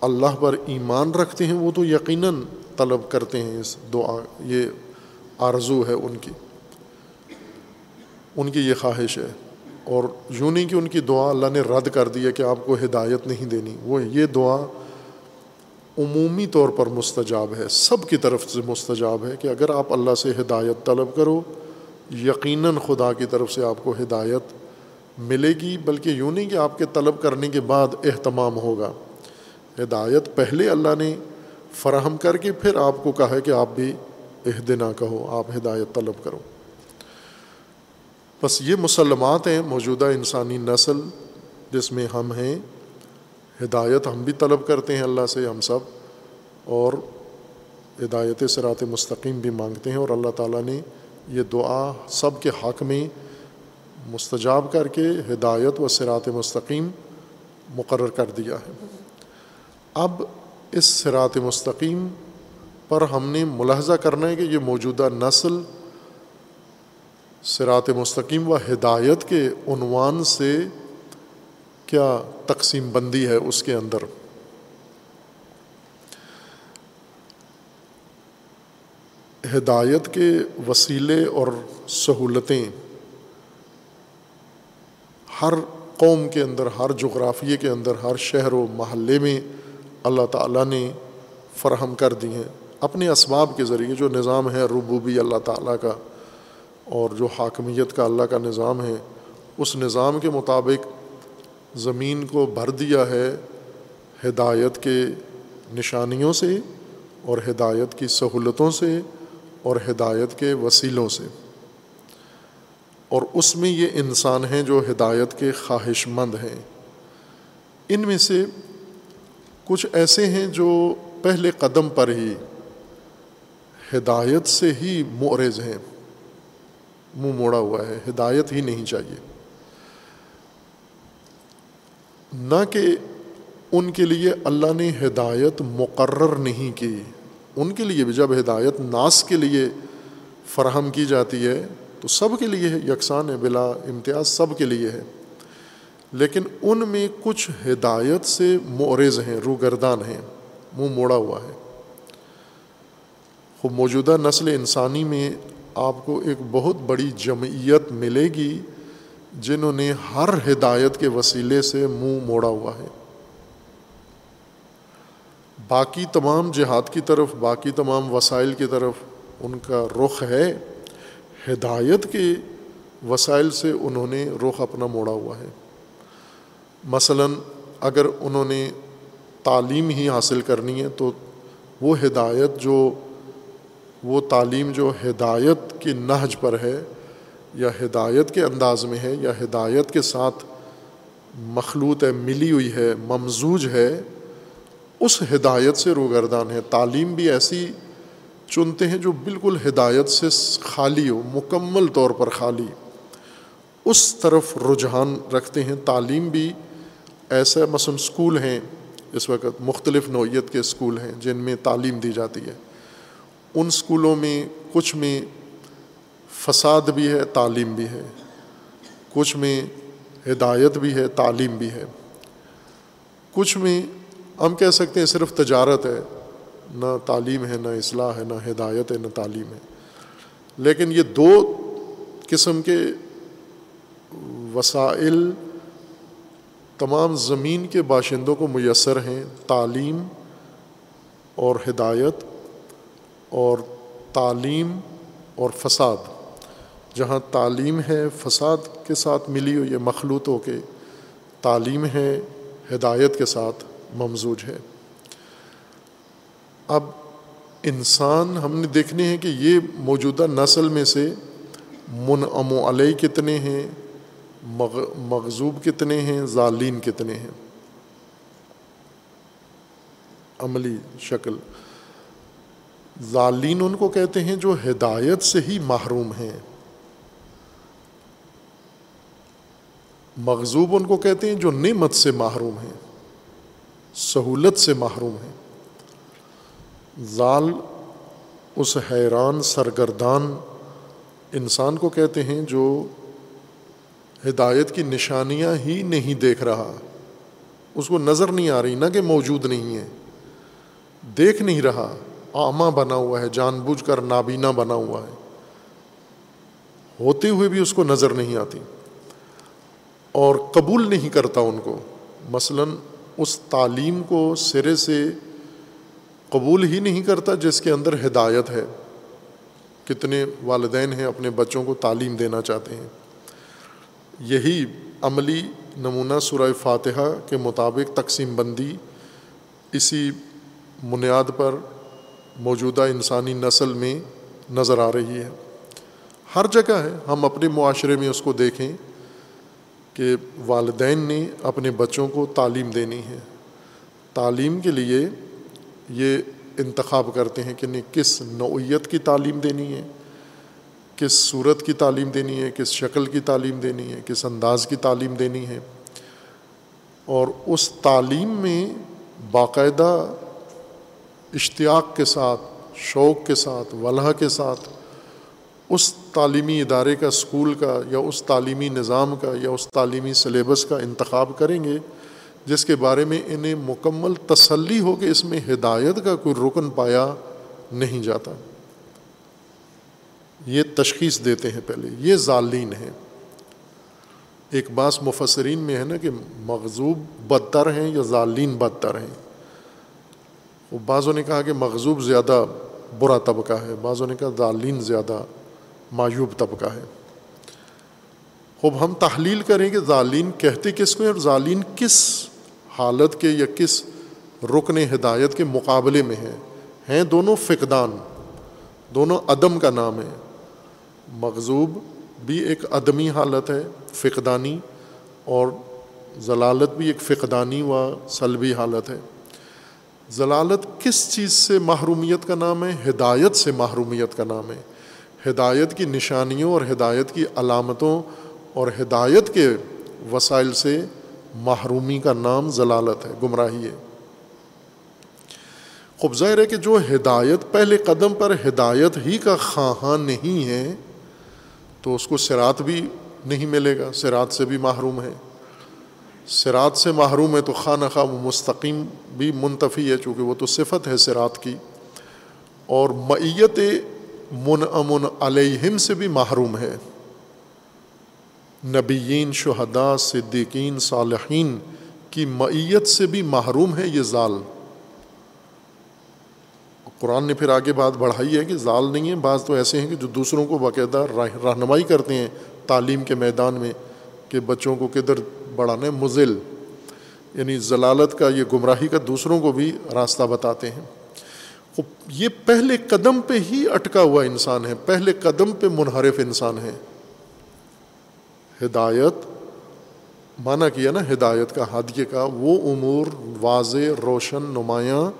اللہ پر ایمان رکھتے ہیں، وہ تو یقیناً طلب کرتے ہیں اس دعا، یہ آرزو ہے ان کی۔ ان کی یہ خواہش ہے۔ اور یوں نہیں کہ ان کی دعا اللہ نے رد کر دی ہے کہ آپ کو ہدایت نہیں دینی۔ وہ یہ دعا عمومی طور پر مستجاب ہے۔ سب کی طرف سے مستجاب ہے کہ اگر آپ اللہ سے ہدایت طلب کرو، یقیناً خدا کی طرف سے آپ کو ہدایت ملے گی۔ بلکہ یوں نہیں کہ آپ کے طلب کرنے کے بعد اہتمام ہوگا۔ ہدایت پہلے اللہ نے فراہم کر کے پھر آپ کو کہا ہے کہ آپ بھی اہدنا کہو، آپ ہدایت طلب کرو۔ بس یہ مسلمات ہیں، موجودہ انسانی نسل جس میں ہم ہیں، ہدایت ہم بھی طلب کرتے ہیں اللہ سے، ہم سب۔ اور ہدایت سرات مستقیم بھی مانگتے ہیں۔ اور اللہ تعالیٰ نے یہ دعا سب کے حق میں مستجاب کر کے ہدایت و سرات مستقیم مقرر کر دیا ہے۔ اب اس سرات مستقیم پر ہم نے ملاحظہ کرنا ہے کہ یہ موجودہ نسل سرات مستقیم و ہدایت کے عنوان سے کیا تقسیم بندی ہے اس کے اندر؟ ہدایت کے وسیلے اور سہولتیں ہر قوم کے اندر، ہر جغرافیے کے اندر، ہر شہر و محلے میں اللہ تعالیٰ نے فراہم کر دی ہیں۔ اپنے اسباب کے ذریعے جو نظام ہے ربوبی اللہ تعالیٰ کا اور جو حاکمیت کا اللہ کا نظام ہے، اس نظام کے مطابق زمین کو بھر دیا ہے ہدایت کے نشانیوں سے اور ہدایت کی سہولتوں سے اور ہدایت کے وسیلوں سے۔ اور اس میں یہ انسان ہیں جو ہدایت کے خواہش مند ہیں۔ ان میں سے کچھ ایسے ہیں جو پہلے قدم پر ہی ہدایت سے ہی معرض ہیں۔ منہ موڑا ہوا ہے، ہدایت ہی نہیں چاہیے۔ نہ کہ ان کے لیے اللہ نے ہدایت مقرر نہیں کی۔ ان کے لیے بھی جب ہدایت ناس کے لیے فراہم کی جاتی ہے، تو سب کے لیے ہے یکساں ہے بلا امتیاز سب کے لیے ہے۔ لیکن ان میں کچھ ہدایت سے معرض ہیں، روگردان ہیں۔ منہ موڑا ہوا ہے۔ خوب موجودہ نسل انسانی میں آپ کو ایک بہت بڑی جمعیت ملے گی جنہوں نے ہر ہدایت کے وسیلے سے منہ موڑا ہوا ہے۔ باقی تمام جہاد کی طرف، باقی تمام وسائل کی طرف ان کا رخ ہے۔ ہدایت کے وسائل سے انہوں نے رخ اپنا موڑا ہوا ہے۔ مثلاً اگر انہوں نے تعلیم ہی حاصل کرنی ہے تو وہ ہدایت جو وہ تعلیم جو ہدایت کی نہج پر ہے، یا ہدایت کے انداز میں ہے، یا ہدایت کے ساتھ مخلوط ہے ملی ہوئی ہے، ممزوج ہے، اس ہدایت سے روگردان ہے۔ تعلیم بھی ایسی چنتے ہیں جو بالکل ہدایت سے خالی ہو، مکمل طور پر خالی۔ اس طرف رجحان رکھتے ہیں۔ تعلیم بھی ایسا مثلاً اسکول ہیں، اس وقت مختلف نوعیت کے اسکول ہیں جن میں تعلیم دی جاتی ہے۔ ان اسکولوں میں کچھ میں فساد بھی ہے، تعلیم بھی ہے۔ کچھ میں ہدایت بھی ہے، تعلیم بھی ہے۔ کچھ میں ہم کہہ سکتے ہیں صرف تجارت ہے، نہ تعلیم ہے، نہ اصلاح ہے، نہ ہدایت ہے، نہ تعلیم ہے۔ لیکن یہ دو قسم کے وسائل تمام زمین کے باشندوں کو میسر ہیں، تعلیم اور ہدایت۔ اور تعلیم اور فساد۔ جہاں تعلیم ہے، فساد کے ساتھ ملی ہوئی ہے مخلوط ہو کے۔ تعلیم ہے، ہدایت کے ساتھ ممزوج ہے۔ اب انسان، ہم نے دیکھنے ہیں کہ یہ موجودہ نسل میں سے منعم علیہ کتنے ہیں مغزوب کتنے ہیں، ظالین کتنے ہیں۔ عملی شکل۔ ظالین ان کو کہتے ہیں جو ہدایت سے ہی محروم ہیں۔ مغزوب ان کو کہتے ہیں جو نعمت سے محروم ہیں، سہولت سے محروم ہیں۔ ظال اس حیران سرگردان انسان کو کہتے ہیں جو ہدایت کی نشانیاں ہی نہیں دیکھ رہا۔ اس کو نظر نہیں آ رہی، نہ کہ موجود نہیں ہے۔ دیکھ نہیں رہا۔ آما بنا ہوا ہے، جان بوجھ کر نابینا بنا ہوا ہے۔ ہوتے ہوئے بھی اس کو نظر نہیں آتی۔ اور قبول نہیں کرتا ان کو۔ مثلاً اس تعلیم کو سرے سے قبول ہی نہیں کرتا جس کے اندر ہدایت ہے۔ کتنے والدین ہیں اپنے بچوں کو تعلیم دینا چاہتے ہیں۔ یہی عملی نمونہ سورہ فاتحہ کے مطابق تقسیم بندی اسی بنیاد پر موجودہ انسانی نسل میں نظر آ رہی ہے۔ ہر جگہ ہے، ہم اپنے معاشرے میں اس کو دیکھیں کہ والدین نے اپنے بچوں کو تعلیم دینی ہے۔ تعلیم کے لیے یہ انتخاب کرتے ہیں کہ کس نوعیت کی تعلیم دینی ہے، کس صورت کی تعلیم دینی ہے، کس شکل کی تعلیم دینی ہے، کس انداز کی تعلیم دینی ہے۔ اور اس تعلیم میں باقاعدہ اشتیاق کے ساتھ، شوق کے ساتھ ولہ کے ساتھ، اس تعلیمی ادارے کا اسکول کا، یا اس تعلیمی نظام کا، یا اس تعلیمی سلیبس کا انتخاب کریں گے، جس کے بارے میں انہیں مکمل تسلی ہو کہ اس میں ہدایت کا کوئی رکن پایا نہیں جاتا۔ یہ تشخیص دیتے ہیں پہلے، یہ ظالین ہیں۔ ایک باس مفسرین میں ہے نا کہ مغزوب بدتر ہیں یا ظالین بدتر ہیں۔ وہ بعضوں نے کہا کہ مغزوب زیادہ برا طبقہ ہے، بعضوں نے کہا ظالین زیادہ معیوب طبقہ ہے۔ خوب، ہم تحلیل کریں کہ ظالین کہتے کس کو ہیں اور ظالین کس حالت کے یا کس رکن ہدایت کے مقابلے میں ہیں۔ ہیں دونوں فقدان، دونوں عدم کا نام ہے۔ مغزوب بھی ایک عدمی حالت ہے، فقدانی، اور ضلالت بھی ایک فقدانی و سلبی حالت ہے۔ ضلالت کس چیز سے محرومیت کا نام ہے؟ ہدایت سے محرومیت کا نام ہے۔ ہدایت کی نشانیوں اور ہدایت کی علامتوں اور ہدایت کے وسائل سے محرومی کا نام ضلالت ہے، گمراہی ہے۔ خوب ظاہر ہے کہ جو ہدایت پہلے قدم پر ہدایت ہی کا خواہاں نہیں ہے، تو اس کو سرات بھی نہیں ملے گا، سرات سے بھی محروم ہے۔ سرات سے محروم ہے تو خواہ نخواہ مستقیم بھی منتفی ہے، چونکہ وہ تو صفت ہے سرات کی۔ اور معیت من امن علیہم سے بھی محروم ہے۔ نبیین شہداء صدیقین، صالحین کی معیت سے بھی محروم ہے یہ ظال قرآن نے پھر آگے بات بڑھائی ہے کہ ظال نہیں ہے، بعض تو ایسے ہیں کہ جو دوسروں کو باقاعدہ رہنمائی کرتے ہیں تعلیم کے میدان میں کہ بچوں کو کدھر بڑھانا ہے مزل یعنی ضلالت کا یہ گمراہی کا دوسروں کو بھی راستہ بتاتے ہیں۔ یہ پہلے قدم پہ ہی اٹکا ہوا انسان ہے، پہلے قدم پہ منحرف انسان ہے۔ ہدایت، مانا کیا نا، ہدایت کا، ہادیے کا، وہ امور واضح، روشن، نمایاں،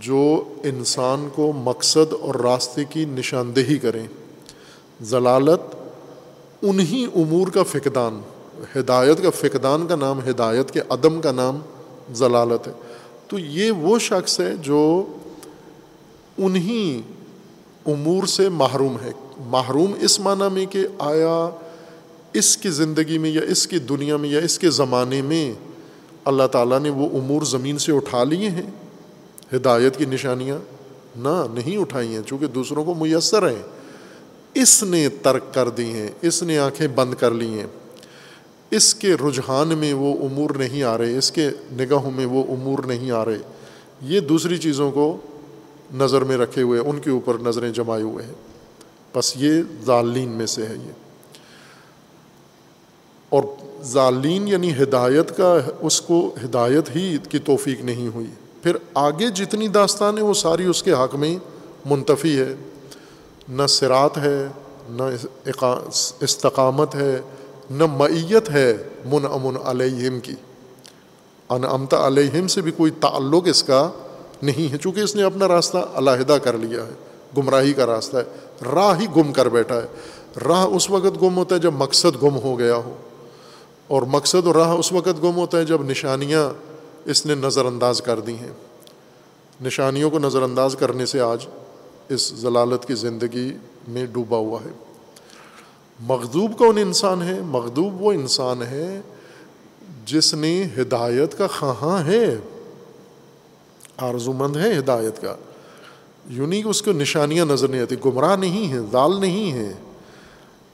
جو انسان کو مقصد اور راستے کی نشاندہی کریں۔ ضلالت، انہی امور کا فقدان۔ ہدایت کا فقدان کا نام، ہدایت کے عدم کا نام ضلالت ہے۔ تو یہ وہ شخص ہے جو انہی امور سے محروم ہے۔ محروم اس معنی میں کہ آیا اس کی زندگی میں یا اس کی دنیا میں یا اس کے زمانے میں اللہ تعالیٰ نے وہ امور زمین سے اٹھا لیے ہیں۔ ہدایت کی نشانیاں نہ، نہیں اٹھائی ہیں، چونکہ دوسروں کو میسر ہیں۔ اس نے ترک کر دی ہیں، اس نے آنکھیں بند کر لی ہیں۔ اس کے رجحان میں وہ امور نہیں آ رہے، اس کے نگاہوں میں وہ امور نہیں آ رہے۔ یہ دوسری چیزوں کو نظر میں رکھے ہوئے، ان کے اوپر نظریں جمائے ہوئے ہیں۔ بس یہ ظالین میں سے ہے یہ۔ اور ظالین یعنی ہدایت کا، اس کو ہدایت ہی کی توفیق نہیں ہوئی۔ پھر آگے جتنی داستان ہے وہ ساری اس کے حق میں منتفی ہے۔ نہ سرات ہے، نہ استقامت ہے نہ معیت ہے من امن علیہم کی۔ ان امتا علیہم سے بھی کوئی تعلق اس کا نہیں ہے، چونکہ اس نے اپنا راستہ علیحدہ کر لیا ہے، گمراہی کا راستہ ہے۔ راہ ہی گم کر بیٹھا ہے۔ راہ اس وقت گم ہوتا ہے جب مقصد گم ہو گیا ہو۔ اور مقصد اور راہ اس وقت گم ہوتا ہے جب نشانیاں اس نے نظر انداز کر دی ہیں۔ نشانیوں کو نظر انداز کرنے سے آج اس ضلالت کی زندگی میں ڈوبا ہوا ہے۔ مغدوب کون انسان ہے؟ مغدوب وہ انسان ہے جس نے ہدایت کا خواہاں ہے۔ آرزو مند ہے ہدایت کا۔ یونی کہ اس کو نشانیاں نظر نہیں آتی، گمراہ نہیں ہیں دال نہیں ہیں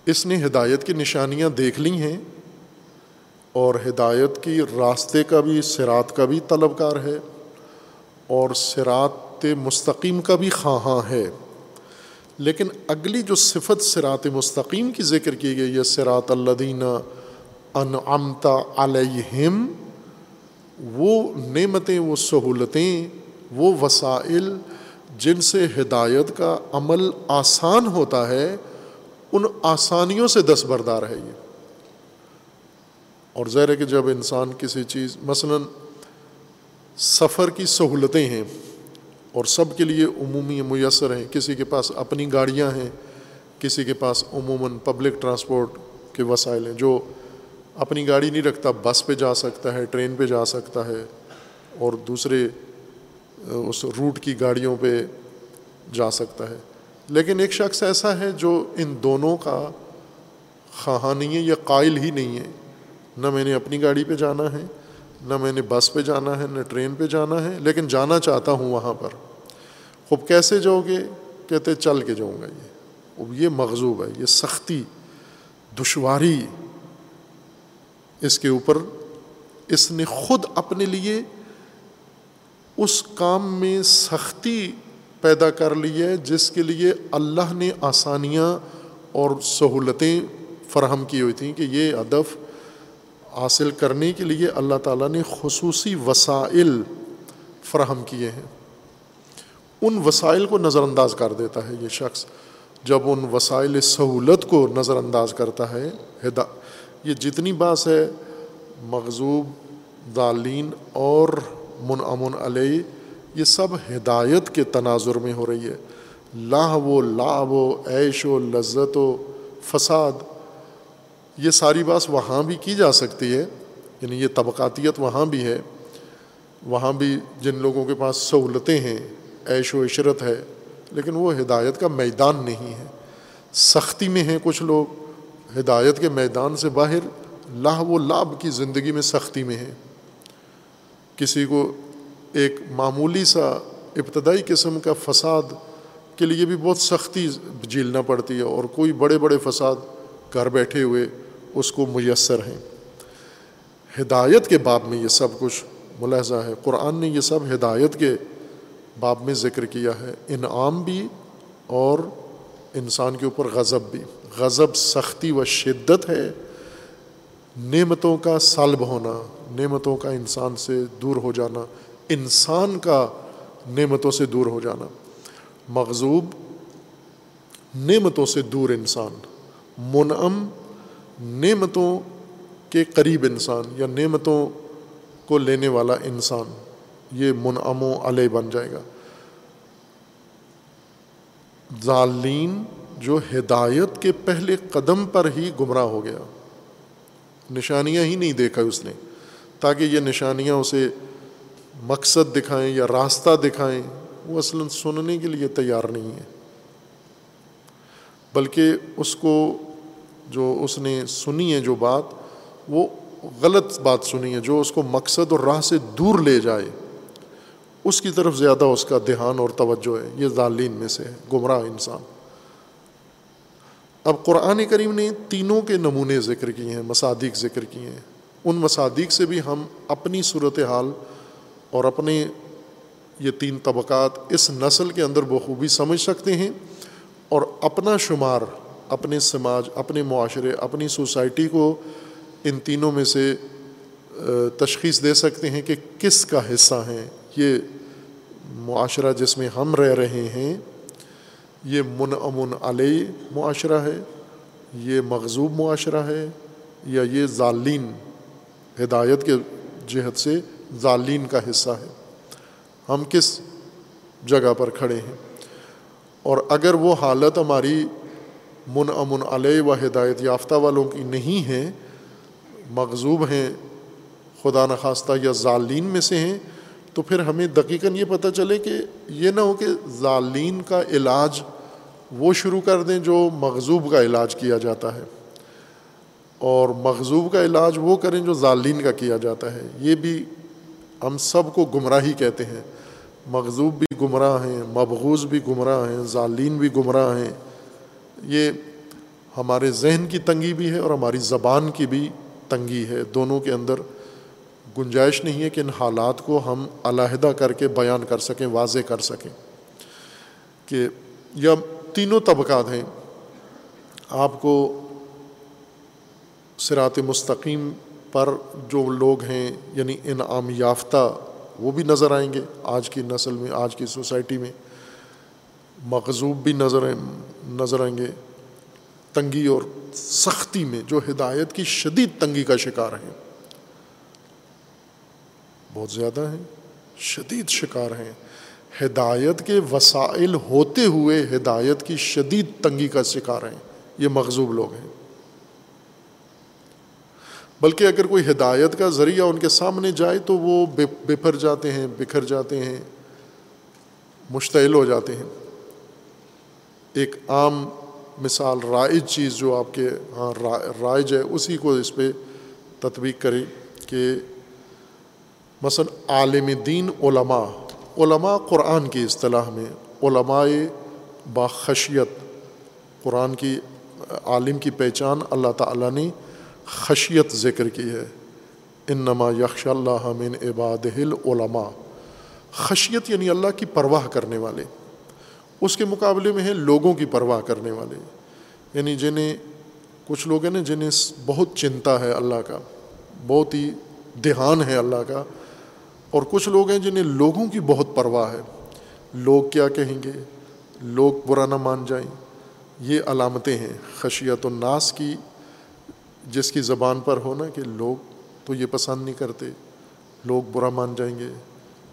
اس نے ہدایت کی نشانیاں دیکھ لی ہیں اور ہدایت کی راستے کا بھی سرات کا بھی طلبکار ہے اور سرات مستقیم کا بھی خواہاں ہے۔ لیکن اگلی جو صفت سرات مستقیم کی ذکر کی گئی ہے سرات الدینہ انعمتا علیہم، وہ نعمتیں، وہ سہولتیں، وہ وسائل جن سے ہدایت کا عمل آسان ہوتا ہے، ان آسانیوں سے دستبردار ہے یہ۔ اور ظاہر ہے کہ جب انسان کسی چیز، مثلاً سفر کی سہولتیں ہیں اور سب کے لیے عمومی میسر ہیں۔ کسی کے پاس اپنی گاڑیاں ہیں، کسی کے پاس عموماً پبلک ٹرانسپورٹ کے وسائل ہیں۔ جو اپنی گاڑی نہیں رکھتا، بس پہ جا سکتا ہے، ٹرین پہ جا سکتا ہے، اور دوسرے، اس روٹ کی گاڑیوں پہ جا سکتا ہے۔ لیکن ایک شخص ایسا ہے جو ان دونوں کا خواہاں نہیں ہے یا قائل ہی نہیں ہے۔ نہ میں نے اپنی گاڑی پہ جانا ہے نہ میں نے بس پہ جانا ہے، نہ ٹرین پہ جانا ہے، لیکن جانا چاہتا ہوں وہاں پر۔ خوب کیسے جاؤ گے؟ کہتے چل کے جاؤں گا یہ۔ اب یہ مغزوب ہے، یہ سختی، دشواری۔ اس کے اوپر اس نے خود اپنے لیے اس کام میں سختی پیدا کر لی ہے، جس کے لیے اللہ نے آسانیاں اور سہولتیں فراہم کی ہوئی تھیں کہ یہ ادب حاصل کرنے کے لیے اللہ تعالیٰ نے خصوصی وسائل فراہم کیے ہیں۔ ان وسائل کو نظر انداز کر دیتا ہے یہ شخص۔ جب ان وسائل سہولت کو نظر انداز کرتا ہے، ہدا، یہ جتنی باس ہے مغزوب دالین اور منعمن علیہ، یہ سب ہدایت کے تناظر میں ہو رہی ہے۔ لاہ و لاب و عیش و لذت و فساد یہ ساری بات وہاں بھی کی جا سکتی ہے یعنی یہ طبقاتیت وہاں بھی ہے۔ وہاں بھی جن لوگوں کے پاس سہولتیں ہیں، عیش و عشرت ہے، لیکن وہ ہدایت کا میدان نہیں ہے۔ سختی میں ہیں کچھ لوگ، ہدایت کے میدان سے باہر لاہ و لاب کی زندگی میں سختی میں ہے کسی کو ایک معمولی سا ابتدائی قسم کا فساد کے لیے بھی بہت سختی جھیلنا پڑتی ہے اور کوئی بڑے بڑے فساد گھر بیٹھے ہوئے اس کو میسر ہیں۔ ہدایت کے باب میں یہ سب کچھ ملاحظہ ہے۔ قرآن نے یہ سب ہدایت کے باب میں ذکر کیا ہے۔ انعام بھی اور انسان کے اوپر غضب بھی۔ غضب سختی و شدت ہے۔ نعمتوں کا سلب ہونا، نعمتوں کا انسان سے دور ہو جانا، انسان کا نعمتوں سے دور ہو جانا۔ مغزوب نعمتوں سے دور انسان۔ منعم نعمتوں کے قریب انسان یا نعمتوں کو لینے والا انسان یہ منعم و علیہ بن جائے گا۔ ظالین جو ہدایت کے پہلے قدم پر ہی گمراہ ہو گیا۔ نشانیاں ہی نہیں دیکھا اس نے۔ تاکہ یہ نشانیاں اسے مقصد دکھائیں یا راستہ دکھائیں، وہ اصلاً سننے کے لیے تیار نہیں ہے۔ بلکہ اس کو جو اس نے سنی ہے جو بات، وہ غلط بات سنی ہے، جو اس کو مقصد اور راہ سے دور لے جائے۔ اس کی طرف زیادہ اس کا دھیان اور توجہ ہے۔ یہ ظالین میں سے ہے، گمراہ انسان۔ اب قرآن کریم نے تینوں کے نمونے ذکر کیے ہیں مصادق ذکر کیے ہیں۔ ان مصادق سے بھی ہم اپنی صورت حال اور اپنے یہ تین طبقات اس نسل کے اندر بخوبی سمجھ سکتے ہیں اور اپنا شمار اپنے سماج، اپنے معاشرے، اپنی سوسائٹی کو ان تینوں میں سے تشخیص دے سکتے ہیں کہ کس کا حصہ ہیں۔ یہ معاشرہ جس میں ہم رہ رہے ہیں، یہ من امن علیہ معاشرہ ہے، یہ مغزوب معاشرہ ہے، یا یہ ظالین، ہدایت کے جہت سے ظالین کا حصہ ہے۔ ہم کس جگہ پر کھڑے ہیں؟ اور اگر وہ حالت ہماری من امن علیہ و ہدایت یافتہ والوں کی نہیں ہے مغزوب ہیں، خدا نخواستہ یا ظالین میں سے ہیں، تو پھر ہمیں دقیقاً یہ پتہ چلے کہ یہ نہ ہو کہ ظالین کا علاج وہ شروع کر دیں جو مغزوب کا علاج کیا جاتا ہے۔ اور مغزوب کا علاج وہ کریں جو ظالین کا کیا جاتا ہے۔ یہ بھی ہم سب کو گمراہی کہتے ہیں۔ مغزوب بھی گمراہ ہیں، مبغوض بھی گمراہ ہیں، ظالین بھی گمراہ ہیں۔ یہ ہمارے ذہن کی تنگی بھی ہے اور ہماری زبان کی بھی تنگی ہے۔ دونوں کے اندر گنجائش نہیں ہے کہ ان حالات کو ہم علیحدہ کر کے بیان کر سکیں، واضح کر سکیں کہ یہ تینوں طبقات ہیں۔ آپ کو سرات مستقیم پر جو لوگ ہیں یعنی انعام یافتہ، وہ بھی نظر آئیں گے۔ آج کی نسل میں، آج کی سوسائٹی میں مغزوب بھی نظر نظر آئیں گے۔ تنگی اور سختی میں جو ہدایت کی شدید تنگی کا شکار ہیں۔ بہت زیادہ ہیں، شدید شکار ہیں۔ ہدایت کے وسائل ہوتے ہوئے ہدایت کی شدید تنگی کا شکار ہیں۔ یہ مغزوب لوگ ہیں۔ بلکہ اگر کوئی ہدایت کا ذریعہ ان کے سامنے جائے تو وہ بفر جاتے ہیں، بکھر جاتے ہیں، مشتعل ہو جاتے ہیں۔ ایک عام مثال، رائج چیز جو آپ کے ہاں رائج ہے، اسی کو اس پہ تطبیق کریں کہ مثلا عالم دین علماء علماء قرآن کی اصطلاح میں علماء باخشیت، قرآن کی، عالم کی پہچان اللہ تعالیٰ نے خشیت ذکر کی ہے۔ ان نما یکش اللہ من عباد علماء خشیت یعنی اللہ کی پرواہ کرنے والے۔ اس کے مقابلے میں ہیں لوگوں کی پرواہ کرنے والے۔ یعنی جنہیں کچھ لوگ ہیں نا جنہیں بہت چنتا ہے اللہ کا، بہت ہی دھیان ہے اللہ کا۔ اور کچھ لوگ ہیں جنہیں لوگوں کی بہت پرواہ ہے۔ لوگ کیا کہیں گے؟ لوگ برا نہ مان جائیں۔ یہ علامتیں ہیں۔ خشیت الناس کی، جس کی زبان پر ہونا کہ لوگ تو یہ پسند نہیں کرتے، لوگ برا مان جائیں گے۔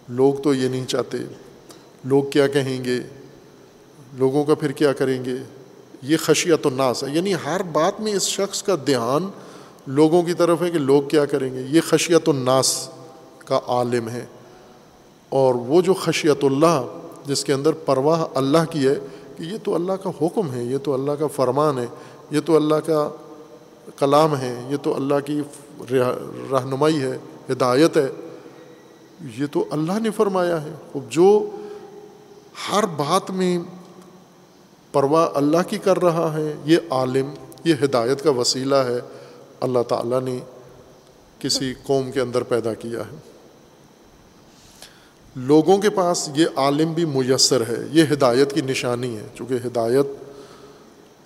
لوگ تو یہ نہیں چاہتے۔ لوگ کیا کہیں گے؟ لوگوں کا پھر کیا کریں گے؟ یہ خشیت الناس ہے۔ یعنی ہر بات میں اس شخص کا دھیان لوگوں کی طرف ہے کہ لوگ کیا کریں گے؟ یہ خشیت الناس کا عالم ہے۔ اور وہ جو خشیت اللہ، جس کے اندر پرواہ اللہ کی ہے کہ یہ تو اللہ کا حکم ہے، یہ تو اللہ کا فرمان ہے، یہ تو اللہ کا کلام ہے، یہ تو اللہ کی رہنمائی ہے، ہدایت ہے۔ یہ تو اللہ نے فرمایا ہے۔ جو ہر بات میں پرواہ اللہ کی کر رہا ہے، یہ عالم، یہ ہدایت کا وسیلہ ہے۔ اللہ تعالیٰ نے کسی قوم کے اندر پیدا کیا ہے۔ لوگوں کے پاس یہ عالم بھی میسر ہے، یہ ہدایت کی نشانی ہے۔ چونکہ ہدایت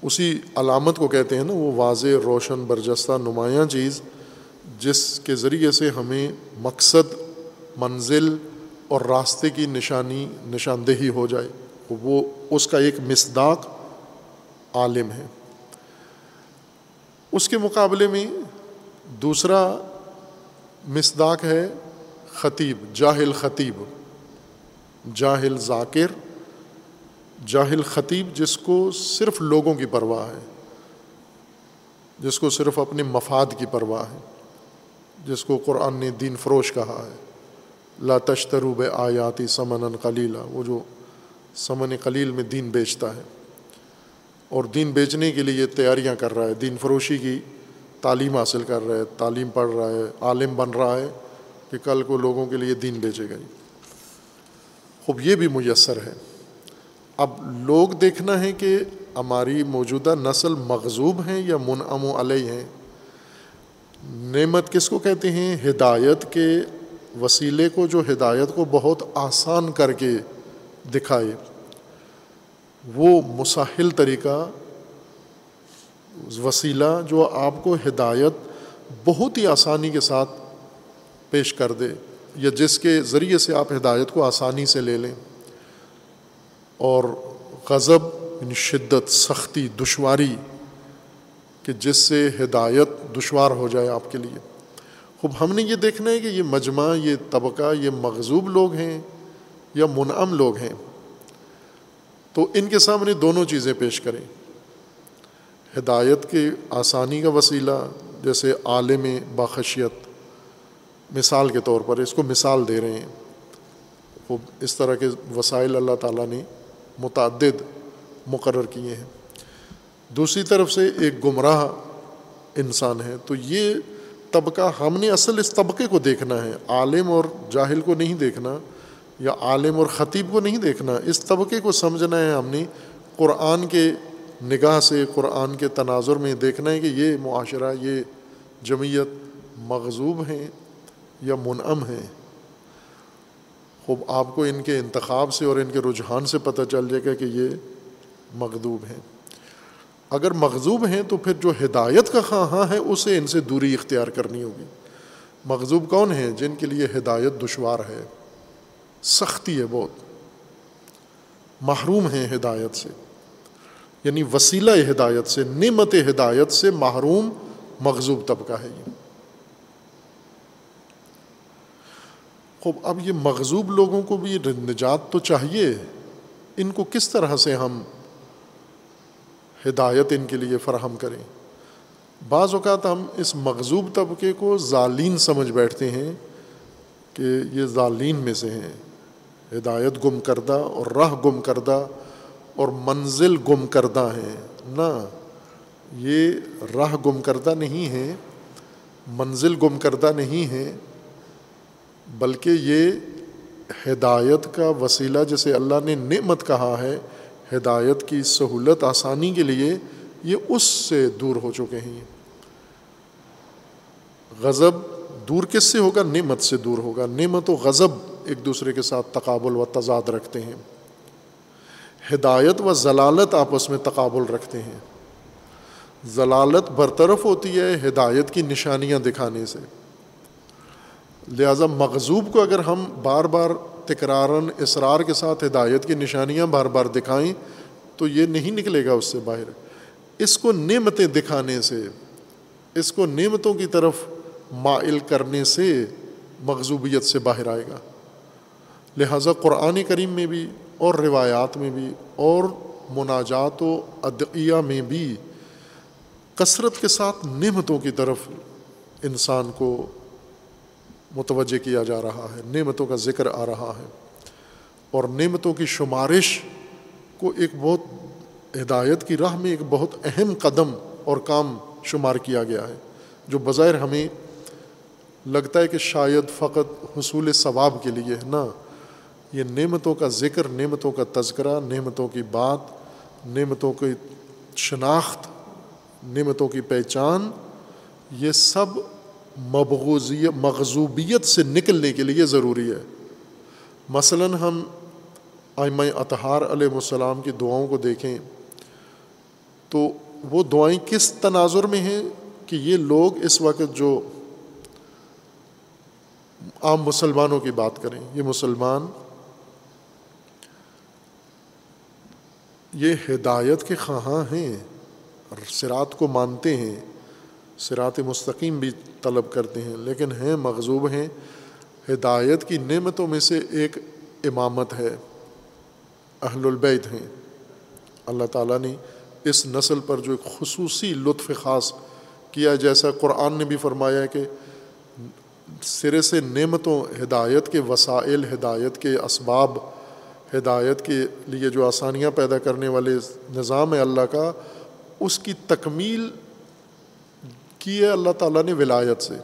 اسی علامت کو کہتے ہیں نا، وہ واضح، روشن، برجستہ، نمایاں چیز، جس کے ذریعے سے ہمیں مقصد، منزل اور راستے کی نشانی، نشاندہی ہو جائے۔ وہ اس کا ایک مصداق عالم ہے۔ اس کے مقابلے میں دوسرا مصداق ہے خطیب، جاہل خطیب۔ جاہل ذاکر، جاہل خطیب جس کو صرف لوگوں کی پرواہ ہے، جس کو صرف اپنے مفاد کی پرواہ ہے، جس کو قرآن نے دین فروش کہا ہے۔ لا تشتروب آیاتی سمن قلیلہ وہ جو سمن قلیل میں دین بیچتا ہے۔ اور دین بیچنے کے لیے یہ تیاریاں کر رہا ہے۔ دین فروشی کی تعلیم حاصل کر رہا ہے، تعلیم پڑھ رہا ہے، عالم بن رہا ہے کہ کل کو لوگوں کے لیے دین بیچے گا۔ خوب، یہ بھی میسر ہے۔ اب لوگ دیکھنا ہے کہ ہماری موجودہ نسل مغزوب ہیں یا منعم و علیہ ہیں۔ نعمت کس کو کہتے ہیں؟ ہدایت کے وسیلے کو، جو ہدایت کو بہت آسان کر کے دکھائے وہ مساحل طریقہ، وسیلہ جو آپ کو ہدایت بہت ہی آسانی کے ساتھ پیش کر دے، یا جس کے ذریعے سے آپ ہدایت کو آسانی سے لے لیں۔ اور غضب یعنی شدت، سختی، دشواری، کہ جس سے ہدایت دشوار ہو جائے آپ کے لیے۔ خوب، ہم نے یہ دیکھنا ہے کہ یہ مجمع، یہ طبقہ، یہ مغزوب لوگ ہیں۔ یا منعم لوگ ہیں، تو ان کے سامنے دونوں چیزیں پیش کریں۔ ہدایت کے آسانی کا وسیلہ، جیسے عالم باخشیت، مثال کے طور پر اس کو مثال دے رہے ہیں۔ وہ اس طرح کے وسائل اللہ تعالیٰ نے متعدد مقرر کیے ہیں۔ دوسری طرف سے ایک گمراہ انسان ہے، تو یہ طبقہ، ہم نے اصل اس طبقے کو دیکھنا ہے۔ عالم اور جاہل کو نہیں دیکھنا یا عالم اور خطیب کو نہیں دیکھنا، اس طبقے کو سمجھنا ہے ہم نے۔ قرآن کے نگاہ سے، قرآن کے تناظر میں دیکھنا ہے کہ یہ معاشرہ، یہ جمعیت مغزوب ہیں یا منعم ہیں۔ خوب، آپ کو ان کے انتخاب سے اور ان کے رجحان سے پتہ چل جائے گا کہ یہ مغدوب ہیں۔ اگر مغزوب ہیں تو پھر جو ہدایت کا خواہاں ہے، اسے ان سے دوری اختیار کرنی ہوگی۔ مغزوب کون ہیں؟ جن کے لیے ہدایت دشوار ہے۔ سختی ہے بہت۔ محروم ہیں ہدایت سے۔ یعنی وسیلہ ہدایت سے، نعمت ہدایت سے محروم مغزوب طبقہ ہے یہ۔ خوب، اب یہ مغزوب لوگوں کو بھی نجات تو چاہیے۔ ان کو کس طرح سے ہم ہدایت ان کے لیے فراہم کریں؟ بعض اوقات ہم اس مغزوب طبقے کو ظالین سمجھ بیٹھتے ہیں کہ یہ ظالین میں سے ہیں۔ ہدایت گم کردہ اور راہ گم کردہ اور منزل گم کردہ ہیں۔ نہ، یہ راہ گم کردہ نہیں ہے منزل گم کردہ نہیں ہے بلکہ یہ ہدایت کا وسیلہ جسے اللہ نے نعمت کہا ہے، ہدایت کی سہولت آسانی کے لیے یہ اس سے دور ہو چکے ہیں۔ غضب دور کس سے ہوگا؟ نعمت سے دور ہوگا۔ نعمت و غضب ایک دوسرے کے ساتھ تقابل و تضاد رکھتے ہیں۔ ہدایت و ضلالت آپس میں تقابل رکھتے ہیں۔ ضلالت برطرف ہوتی ہے ہدایت کی نشانیاں دکھانے سے۔ لہٰذا مغزوب کو اگر ہم بار بار تکرارن اسرار کے ساتھ ہدایت کی نشانیاں بار بار دکھائیں تو یہ نہیں نکلے گا اس سے باہر۔ اس کو نعمتیں دکھانے سے، اس کو نعمتوں کی طرف مائل کرنے سے مغزوبیت سے باہر آئے گا۔ لہٰذا قرآن کریم میں بھی اور روایات میں بھی اور مناجات و ادعیہ میں بھی کثرت کے ساتھ نعمتوں کی طرف انسان کو متوجہ کیا جا رہا ہے، نعمتوں کا ذکر آ رہا ہے۔ اور نعمتوں کی شمارش کو ایک بہت ہدایت کی راہ میں ایک بہت اہم قدم اور کام شمار کیا گیا ہے، جو بظاہر ہمیں لگتا ہے کہ شاید فقط حصول ثواب کے لیے ہے نا یہ نعمتوں کا ذکر، نعمتوں کا تذکرہ، نعمتوں کی بات، نعمتوں کی شناخت، نعمتوں کی پہچان، یہ سب مبغوضی مغزوبیت سے نکلنے کے لیے ضروری ہے۔ مثلاً ہم آئمہ اطہار علیہ السلام کی دعاؤں کو دیکھیں تو وہ دعائیں کس تناظر میں ہیں کہ یہ لوگ اس وقت جو عام مسلمانوں کی بات کریں، یہ مسلمان یہ ہدایت کے خواہاں ہیں سرات کو مانتے ہیں۔ سرات مستقیم بھی طلب کرتے ہیں، لیکن ہیں مغزوب ہیں۔ ہدایت کی نعمتوں میں سے ایک امامت ہے۔ اہل البیت ہیں۔ اللہ تعالیٰ نے اس نسل پر جو ایک خصوصی لطف خاص کیا، جیسا قرآن نے بھی فرمایا کہ سرے سے نعمتوں، ہدایت کے وسائل، ہدایت کے اسباب ہدایت کے لیے جو آسانیاں پیدا کرنے والے نظام ہے اللہ کا، اس کی تکمیل کی ہے اللہ تعالیٰ نے ولایت سے۔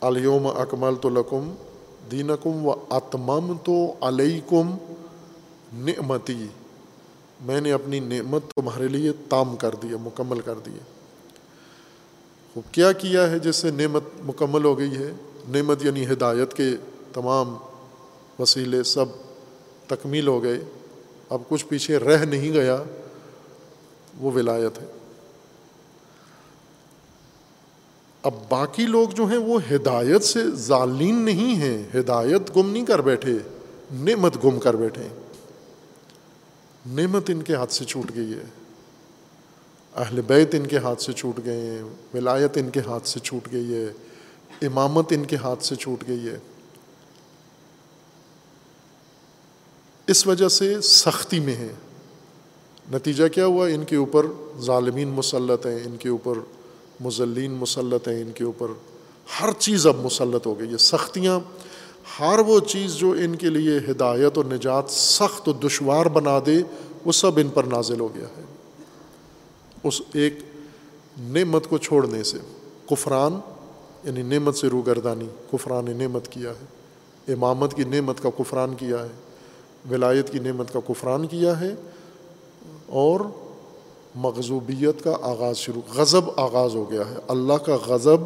علیوم اکمل تو لکم دینکم و اتمم تو علیکم نعمتی۔ میں نے اپنی نعمت تمہارے لیے تام کر دیا مکمل کر دیے وہ کیا کیا ہے جس سے نعمت مکمل ہو گئی ہے؟ نعمت یعنی ہدایت کے تمام وسیلے سب تکمیل ہو گئے، اب کچھ پیچھے رہ نہیں گیا، وہ ولایت ہے۔ اب باقی لوگ جو ہیں وہ ہدایت سے ظالین نہیں ہیں، ہدایت گم نہیں کر بیٹھے، نعمت گم کر بیٹھے۔ نعمت ان کے ہاتھ سے چھوٹ گئی ہے۔ اہل بیت ان کے ہاتھ سے چھوٹ گئے ہیں، ولایت ان کے ہاتھ سے چھوٹ گئی ہے، امامت ان کے ہاتھ سے چھوٹ گئی ہے۔ اس وجہ سے سختی میں ہے۔ نتیجہ کیا ہوا؟ ان کے اوپر ظالمین مسلط ہیں، ان کے اوپر مزلین مسلط ہیں، ان کے اوپر ہر چیز اب مسلط ہو گئی ہے۔ سختیاں، ہر وہ چیز جو ان کے لیے ہدایت اور نجات سخت و دشوار بنا دے، وہ سب ان پر نازل ہو گیا ہے۔ اس ایک نعمت کو چھوڑنے سے کفران یعنی نعمت سے روگردانی، کفران نعمت کیا ہے۔ امامت کی نعمت کا کفران کیا ہے۔ ولایت کی نعمت کا کفران کیا ہے اور مغزوبیت کا آغاز شروع غضب آغاز ہو گیا ہے۔ اللہ کا غضب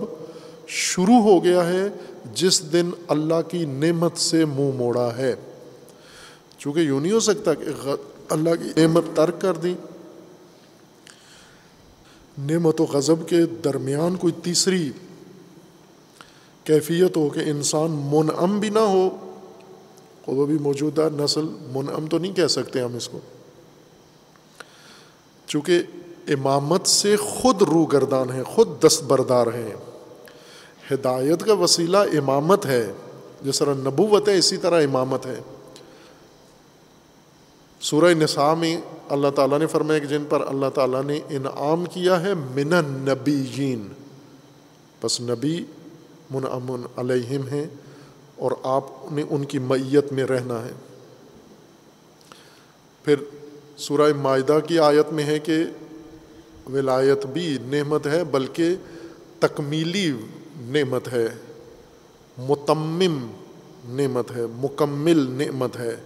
شروع ہو گیا ہے جس دن اللہ کی نعمت سے منہ موڑا ہے۔ چونکہ یوں نہیں ہو سکتا کہ اللہ کی نعمت ترک کر دی۔ نعمت و غضب کے درمیان کوئی تیسری کیفیت ہو کہ انسان منعم بھی نہ ہو۔ وہ بھی موجودہ نسل منعم تو نہیں کہہ سکتے ہم اس کو۔ چونکہ امامت سے خود رو گردان ہے خود دستبردار ہیں۔ ہدایت کا وسیلہ امامت ہے، جس طرح نبوت ہے، اسی طرح امامت ہے۔ سورہ نساء میں اللہ تعالیٰ نے فرمایا کہ جن پر اللہ تعالیٰ نے انعام کیا ہے، من النبیین۔ بس نبی منعمن علیہم ہیں۔ اور آپ نے ان کی میت میں رہنا ہے۔ پھر سورہ معدہ کی آیت میں ہے کہ ولایت بھی نعمت ہے، بلکہ تکمیلی نعمت ہے۔ متمم نعمت ہے، مکمل نعمت ہے۔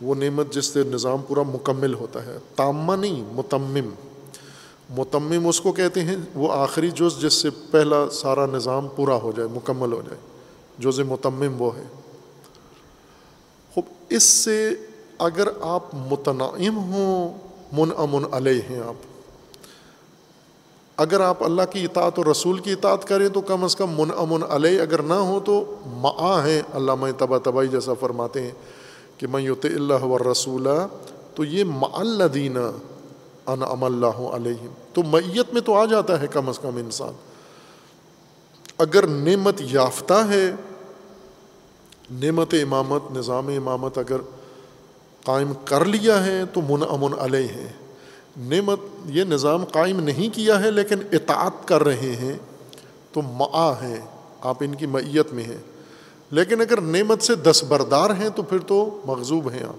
وہ نعمت جس سے نظام پورا مکمل ہوتا ہے۔ تامہ نہیں، متمم۔ متمم اس کو کہتے ہیں، وہ آخری جز جس سے پہلا سارا نظام پورا ہو جائے، مکمل ہو جائے۔ جز متمم وہ ہے۔ خوب، اس سے اگر آپ متنعم ہوں من امن علیہ ہیں آپ۔ اگر آپ اللہ کی اطاعت اور رسول کی اطاعت کریں تو کم از کم من امن علیہ اگر نہ ہو تو معا ہیں۔ علامہ تبا تبائی جیسا فرماتے ہیں کہ میں یوت اللہ و رسولہ تو یہ معلدینہ ان ام اللہ علیہ تو میت میں تو آ جاتا ہے کم از کم انسان۔ اگر نعمت یافتہ ہے، نعمت امامت، نظام امامت اگر قائم کر لیا ہے، تو من امن علیہ۔ ہے نعمت، یہ نظام قائم نہیں کیا ہے، لیکن اطاعت کر رہے ہیں، تو معا ہے، آپ ان کی میت میں ہیں۔ لیکن اگر نعمت سے دستبردار ہیں، تو پھر تو مغزوب ہیں آپ۔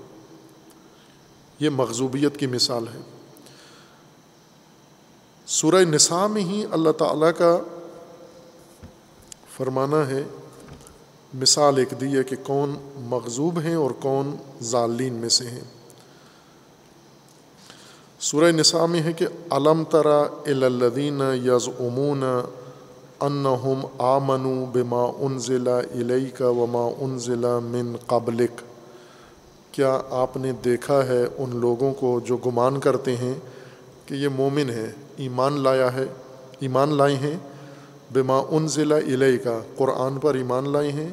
یہ مغزوبیت کی مثال ہے۔ سورہ نساء میں ہی اللہ تعالیٰ کا فرمانا ہے، مثال ایک دی ہے کہ کون مغزوب ہیں اور کون ظالین میں سے ہیں۔ سورہ نساء میں ہے کہ علم ترا الدین یز امون انہم آمنو بما ان ضلع علیہ کا وما ان ضلع من قبلک۔ کیا آپ نے دیکھا ہے ان لوگوں کو جو گمان کرتے ہیں کہ یہ مومن ہے ایمان لایا ہے، ایمان لائے ہیں؟ بما ان ضلع علیہ کا قرآن پر ایمان لائے ہیں،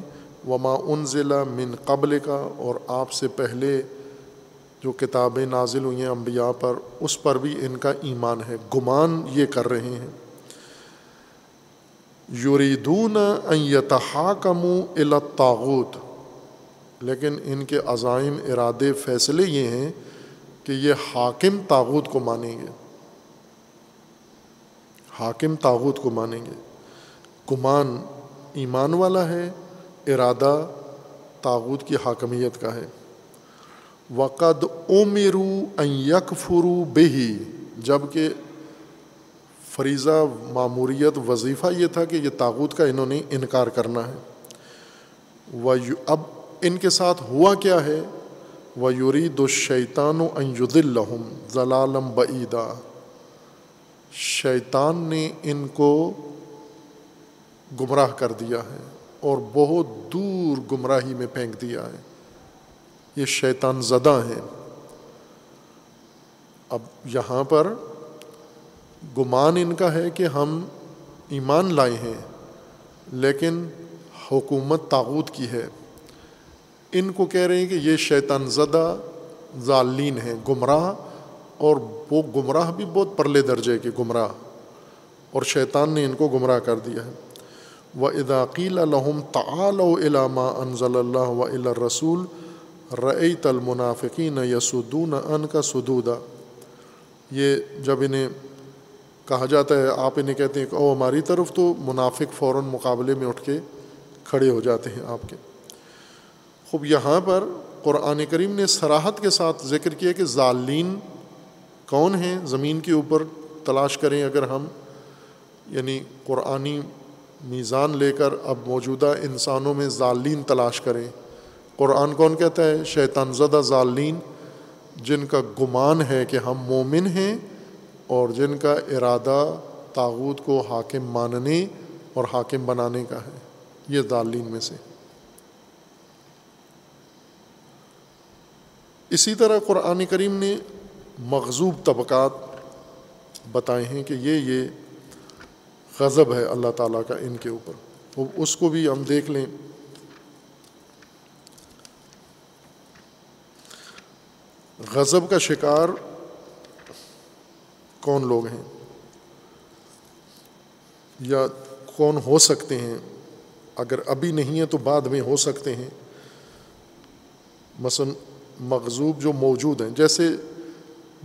وما ان ضلع من قبل کا اور آپ سے پہلے جو کتابیں نازل ہوئی ہیں انبیاء پر، اس پر بھی ان کا ایمان ہے۔ گمان یہ کر رہے ہیں۔ یریدون ان یتحاکموا الی الطاغوت۔ لیکن ان کے عزائم، ارادے، فیصلے یہ ہیں کہ یہ حاکم تاغوت کو مانیں گے۔ حاکم تاغوت کو مانیں گے۔ گمان ایمان والا ہے، ارادہ تاغوت کی حاکمیت کا ہے۔ وقد عمرو ان یکفرو بہی جبکہ فریضہ معموریت وظیفہ یہ تھا کہ یہ تاغوت کا انہوں نے انکار کرنا ہے۔ وہ اب ان کے ساتھ ہوا کیا ہے؟ وہ یورید و شیطان و انجد الحم ضلالم بعیدہ شیطان نے ان کو گمراہ کر دیا ہے اور بہت دور گمراہی میں پھینک دیا ہے۔ یہ شیطان زدہ ہیں۔ اب یہاں پر گمان ان کا ہے کہ ہم ایمان لائے ہیں، لیکن حکومت تاغوت کی ہے۔ ان کو کہہ رہے ہیں کہ یہ شیطان زدہ ظالین ہیں، گمراہ، اور وہ گمراہ بھی بہت پرلے درجے کے گمراہ، اور شیطان نے ان کو گمراہ کر دیا ہے۔ و اداقیل الحم تعال و علامہ انضل اللہ و رسول رعیت المنافقین یسدون ان کا سدودہ یہ جب انہیں کہا جاتا ہے، آپ انہیں کہتے ہیں کہ او ہماری طرف تو منافق فوراً مقابلے میں اٹھ کے کھڑے ہو جاتے ہیں آپ کے۔ خوب، یہاں پر قرآن کریم نے سراحت کے ساتھ ذکر کیا کہ ظالین کون ہیں؟ زمین کے اوپر تلاش کریں اگر ہم یعنی قرآنی میزان لے کر اب موجودہ انسانوں میں ظالین تلاش کریں۔ قرآن کون کہتا ہے؟ شیطان زدہ ظالین، جن کا گمان ہے کہ ہم مومن ہیں اور جن کا ارادہ تاغوت کو حاکم ماننے اور حاکم بنانے کا ہے۔ یہ ظالین میں سے۔ اسی طرح قرآن کریم نے مغزوب طبقات بتائے ہیں کہ یہ یہ غضب ہے اللہ تعالیٰ کا ان کے اوپر۔ اس کو بھی ہم دیکھ لیں۔ غضب کا شکار کون لوگ ہیں؟ یا کون ہو سکتے ہیں؟ اگر ابھی نہیں ہے تو بعد میں ہو سکتے ہیں۔ مثلاً مغزوب جو موجود ہیں، جیسے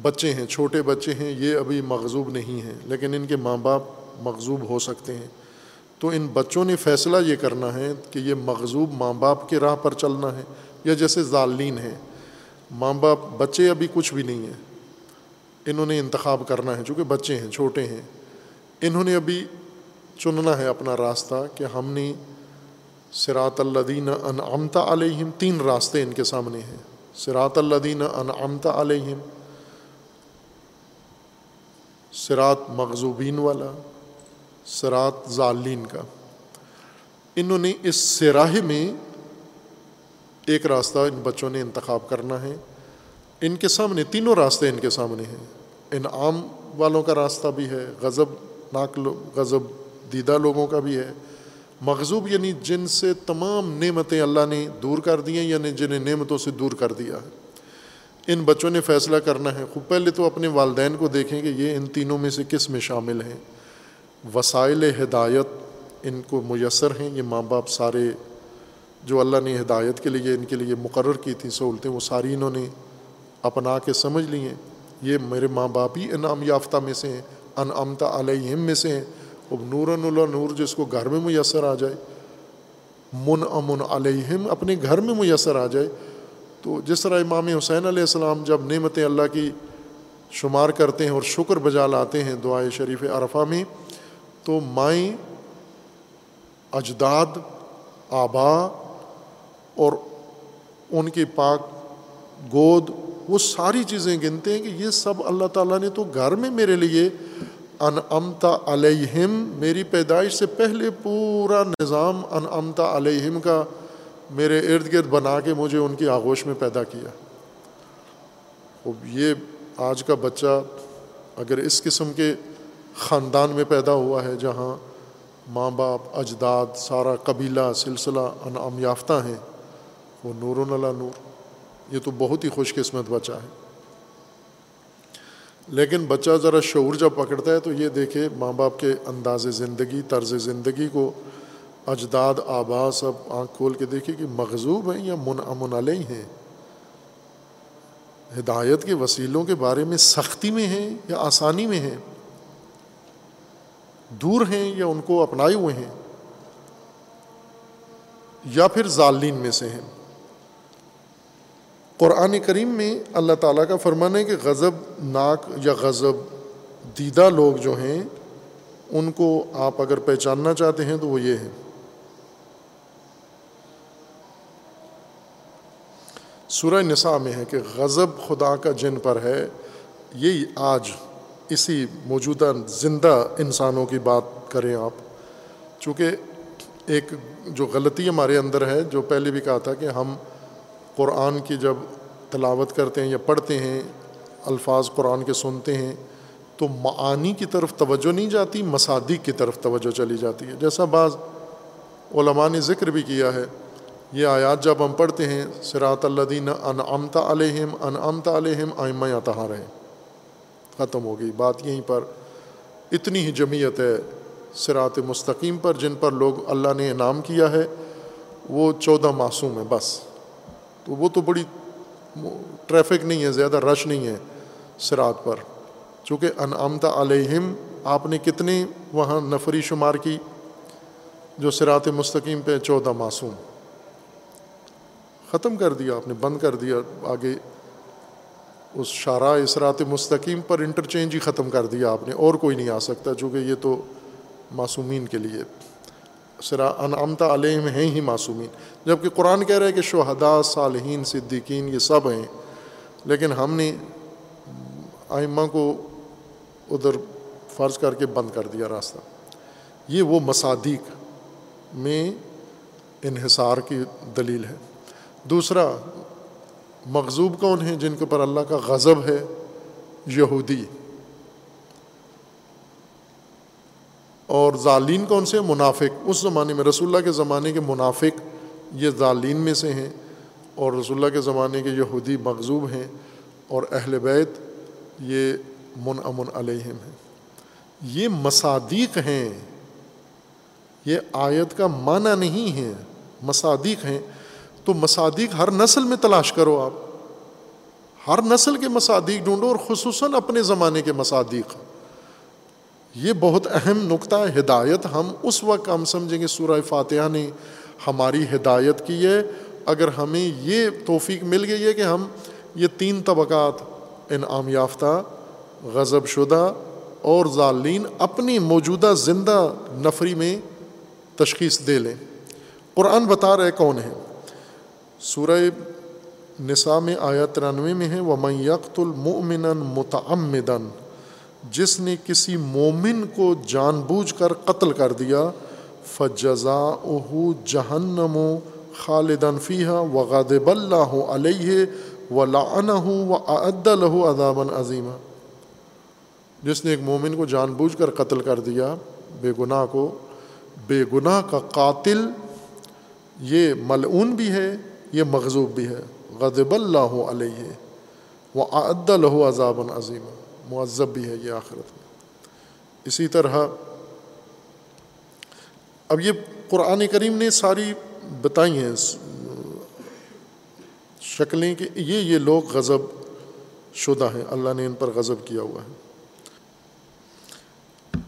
بچے ہیں، چھوٹے بچے ہیں، یہ ابھی مغزوب نہیں ہیں، لیکن ان کے ماں باپ مغزوب ہو سکتے ہیں۔ تو ان بچوں نے فیصلہ یہ کرنا ہے کہ یہ مغزوب ماں باپ کے راہ پر چلنا ہے یا جیسے ظالین ہیں۔ ماں باپ بچے ابھی کچھ بھی نہیں ہیں۔ انہوں نے انتخاب کرنا ہے، چونکہ بچے ہیں، چھوٹے ہیں۔ انہوں نے ابھی چننا ہے اپنا راستہ کہ ہم نے سراط الدین انعمتا علیہم تین راستے ان کے سامنے ہیں۔ سراط الدین انعمتا علیہم سرات مغزوبین والا سرات ظالین کا۔ انہوں نے اس سراہ میں ایک راستہ ان بچوں نے انتخاب کرنا ہے۔ ان کے سامنے تینوں راستے ان کے سامنے ہیں۔ انعام والوں کا راستہ بھی ہے، غضب ناک غضب دیدہ لوگوں کا بھی ہے۔ مغزوب یعنی جن سے تمام نعمتیں اللہ نے دور کر دی ہیں یعنی جنہیں نعمتوں سے دور کر دیا ہے۔ ان بچوں نے فیصلہ کرنا ہے خوب پہلے تو اپنے والدین کو دیکھیں کہ یہ ان تینوں میں سے کس میں شامل ہیں۔ وسائل ہدایت ان کو میسر ہیں۔ یہ ماں باپ سارے جو اللہ نے ہدایت کے لیے، ان کے لیے مقرر کی تھیں سہولتیں، وہ ساری انہوں نے اپنا کے سمجھ لی ہیں۔ یہ میرے ماں باپ ہی انعام یافتہ میں سے ہیں ان امتا علیہم میں سے ہیں۔ اب نور اللہ نور جس کو گھر میں میسر آ جائے من امن علیہم اپنے گھر میں میسر آ جائے۔ تو جس طرح امام حسین علیہ السلام جب نعمتیں اللہ کی شمار کرتے ہیں اور شکر بجا لاتے ہیں دعائے شریف عرفہ میں تو مائیں اجداد، آبا اور ان کی پاک گود، وہ ساری چیزیں گنتے ہیں کہ یہ سب اللہ تعالیٰ نے تو گھر میں میرے لیے ان امتا علیہم، میری پیدائش سے پہلے پورا نظام ان امتا علیہم کا میرے ارد گرد بنا کے مجھے ان کی آغوش میں پیدا کیا۔ اب یہ آج کا بچہ اگر اس قسم کے خاندان میں پیدا ہوا ہے جہاں ماں باپ، اجداد، سارا قبیلہ، سلسلہ، انعام یافتہ ہیں۔ وہ نور اللہ نور۔ یہ تو بہت ہی خوش قسمت بچہ ہے۔ لیکن بچہ ذرا شعور جب پکڑتا ہے تو یہ دیکھے ماں باپ کے انداز زندگی، طرز زندگی کو اجداد، آبا سب آنکھ کھول کے دیکھے کہ مغزوب ہیں یا من امن علیہ ہیں۔ ہدایت کے وسیلوں کے بارے میں سختی میں ہیں یا آسانی میں ہیں؟ دور ہیں یا ان کو اپنائے ہوئے ہیں یا پھر ظالین میں سے ہیں۔ قرآن کریم میں اللہ تعالیٰ کا فرمان ہے کہ غضب ناک یا غضب دیدہ لوگ جو ہیں، ان کو آپ اگر پہچاننا چاہتے ہیں تو وہ یہ ہیں۔ سورہ نساء میں ہے کہ غضب خدا کا جن پر ہے، یہی آج اسی موجودہ زندہ انسانوں کی بات کریں آپ، چونکہ ایک جو غلطی ہمارے اندر ہے، جو پہلے بھی کہا تھا کہ ہم قرآن کی جب تلاوت کرتے ہیں یا پڑھتے ہیں، الفاظ قرآن کے سنتے ہیں، تو معانی کی طرف توجہ نہیں جاتی مصادق کی طرف توجہ چلی جاتی ہے۔ جیسا بعض علماء نے ذکر بھی کیا ہے، یہ آیات جب ہم پڑھتے ہیں سراۃ الدین ان امتا علیہم ان علیہم آئمہ یا تہار ہیں ختم ہو گئی۔ بات یہیں پر اتنی ہی جمعیت ہے سرات مستقیم پر جن پر لوگ اللہ نے انعام کیا ہے، وہ چودہ معصوم ہیں بس۔ تو وہ تو بڑی ٹریفک نہیں ہے، زیادہ رش نہیں ہے سرات پر۔ چونکہ انعامتا علیہم، آپ نے کتنی وہاں نفری شمار کی جو سرات مستقیم پہ چودہ معصوم۔ ختم کر دیا، آپ نے بند کر دیا، آگے اس شارع اسرات مستقیم پر انٹرچینج ہی ختم کر دیا آپ نے، اور کوئی نہیں آ سکتا چونکہ یہ تو معصومین کے لیے سرا انعامتا علیہم ہیں ہی معصومین۔ جبکہ قرآن کہہ رہے ہے کہ شہداء، صالحین، صدیقین، یہ سب ہیں، لیکن ہم نے آئمہ کو ادھر فرض کر کے بند کر دیا راستہ۔ یہ وہ مصادق میں انحصار کی دلیل ہے۔ دوسرا مغزوب کون ہیں جن کے اوپر اللہ کا غضب ہے؟ یہودی۔ اور ظالین کون سے؟ منافق۔ اس زمانے میں رسول اللہ کے زمانے کے منافق یہ ظالین میں سے ہیں اور رسول اللہ کے زمانے کے یہودی مغزوب ہیں اور اہل بیت یہ من امن علیہم ہیں۔ یہ مصادیق ہیں۔ یہ آیت کا معنی نہیں ہے۔ مصادیق ہیں۔ تو مصادیق ہر نسل میں تلاش کرو آپ۔ ہر نسل کے مصادیق ڈھونڈو اور خصوصاً اپنے زمانے کے مصادیق۔ یہ بہت اہم نقطہ ہدایت۔ ہم اس وقت ہم سمجھیں گے سورہ فاتحہ نے ہماری ہدایت کی ہے۔ اگر ہمیں یہ توفیق مل گئی ہے کہ ہم یہ تین طبقات، انعام یافتہ، غضب شدہ اور ظالین اپنی موجودہ زندہ نفری میں تشخیص دے لیں۔ قرآن بتا رہے کون ہیں؟ سورہ نساء میں آیا ترانوے میں ہے وہ میقت المن متعمدن جس نے کسی مومن کو جان بوجھ کر قتل کر دیا فجزا اہو جہنم و خالدن فیحہ و غادب اللہ علیہ و لعنہ و عد الہ ادابً عظیمہ جس نے ایک مومن کو جان بوجھ کر قتل کر دیا، بے گناہ کو، بے گناہ کا قاتل، یہ ملعون بھی ہے یہ مغزوب بھی ہے۔ غضب اللہ علیہ وہ عد الہ عذاب عظیم معذب بھی ہے یہ آخرت میں۔ اسی طرح اب یہ قرآن کریم نے ساری بتائی ہیں شکلیں کہ یہ یہ لوگ غضب شدہ ہیں۔ اللہ نے ان پر غضب کیا ہوا ہے۔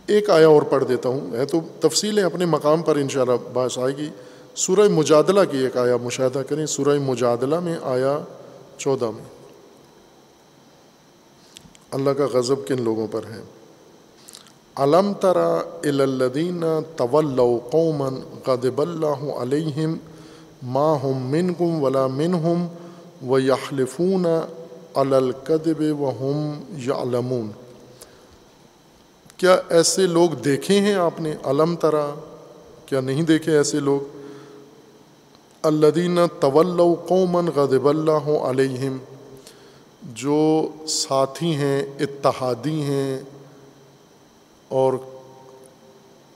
ایک آیا اور پڑھ دیتا ہوں۔ میں تو تفصیلیں اپنے مقام پر انشاءاللہ باعث آئے گی۔ سورہ مجادلہ کی ایک آیا مشاہدہ کریں۔ سورہ مجادلہ میں آیا چودہ میں۔ اللہ کا غضب کن لوگوں پر ہے؟ علم ترا الدین طول قومن غدب اللہ علیہم ما ہم من کم ولا من ہم و یخلفون القدب و ہم یعلمون۔ کیا ایسے لوگ دیکھے ہیں آپ نے علم ترا؟ کیا نہیں دیکھے ایسے لوگ؟ الدین طول قومن غدب اللہ علیہم، جو ساتھی ہیں، اتحادی ہیں اور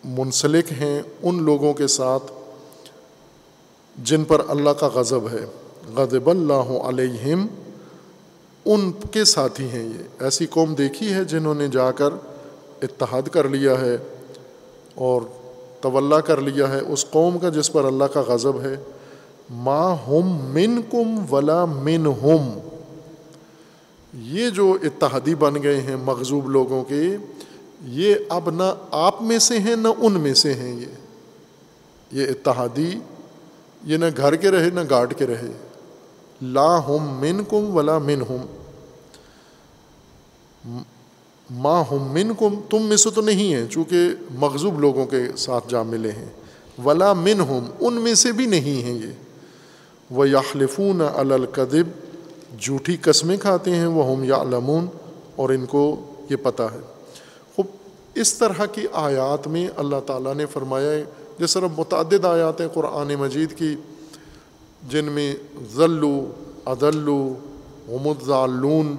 منسلک ہیں ان لوگوں کے ساتھ جن پر اللہ کا غضب ہے۔ غضب اللہ علیہم، ان کے ساتھی ہیں یہ۔ ایسی قوم دیکھی ہے جنہوں نے جا کر اتحاد کر لیا ہے اور طلّہ کر لیا ہے۔ اس قوم کا جس پر اللہ کا غضب ہے ما ہم من کم ولا من ہم یہ جو اتحادی بن گئے ہیں مغزوب لوگوں کے، یہ اب نہ آپ میں سے ہیں، نہ ان میں سے ہیں یہ۔ یہ اتحادی، یہ نہ گھر کے رہے، نہ گاٹ کے رہے۔ لا ہم من کم ولا من ہم ماں ہم من کم تم میں سے تو نہیں ہیں، چونکہ مغزوب لوگوں کے ساتھ جا ملے ہیں۔ ولا من ہم ان میں سے بھی نہیں ہیں یہ۔ وہ یاخلفون القدب جھوٹی قسمیں کھاتے ہیں وہ ہم یا لمون اور ان کو یہ پتہ ہے۔ خوب، اس طرح کی آیات میں اللہ تعالیٰ نے فرمایا ہے جس طرح متعدد آیات ہیں قرآن مجید کی، جن میں ذلو، عدلو ضالون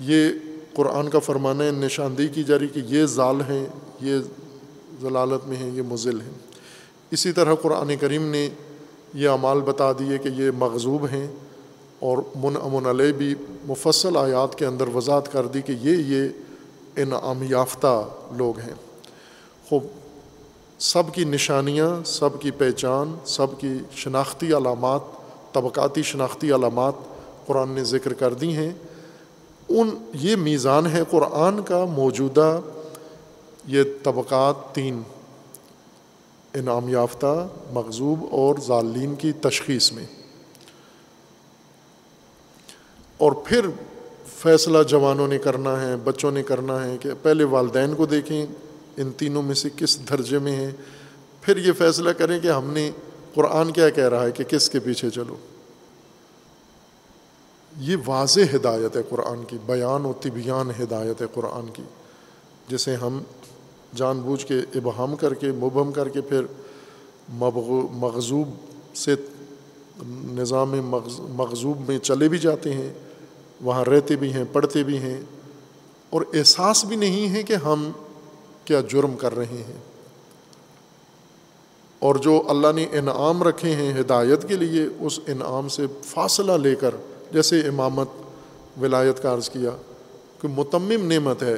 یہ قرآن کا فرمانا ہے، نشاندہی کی جا رہی کہ یہ ظال ہیں، یہ ضلالت میں ہیں، یہ مضل ہیں۔ اسی طرح قرآن کریم نے یہ اعمال بتا دیے کہ یہ مغزوب ہیں اور من امن علیہ بھی مفصل آیات کے اندر وضاحت کر دی کہ یہ یہ انعام یافتہ لوگ ہیں۔ خوب، سب کی نشانیاں، سب کی پہچان، سب کی شناختی علامات، طبقاتی شناختی علامات قرآن نے ذکر کر دی ہیں۔ ان، یہ میزان ہے قرآن کا موجودہ یہ طبقات تین۔ انعام یافتہ مغزوب اور ظالین کی تشخیص میں۔ اور پھر فیصلہ جوانوں نے کرنا ہے، بچوں نے کرنا ہے کہ پہلے والدین کو دیکھیں، ان تینوں میں سے کس درجے میں ہیں؟ پھر یہ فیصلہ کریں کہ ہم نے قرآن کیا کہہ رہا ہے کہ کس کے پیچھے چلو۔ یہ واضح ہدایت ہے قرآن کی، بیان و طبیان ہدایت ہے قرآن کی، جسے ہم جان بوجھ کے ابہام کر کے، مبہم کر کے پھر مغزوب سے نظام مغزوب میں چلے بھی جاتے ہیں، وہاں رہتے بھی ہیں، پڑھتے بھی ہیں، اور احساس بھی نہیں ہے کہ ہم کیا جرم کر رہے ہیں۔ اور جو اللہ نے انعام رکھے ہیں ہدایت کے لیے، اس انعام سے فاصلہ لے کر، جیسے امامت ولایت کا عرض کیا کہ متمم نعمت ہے۔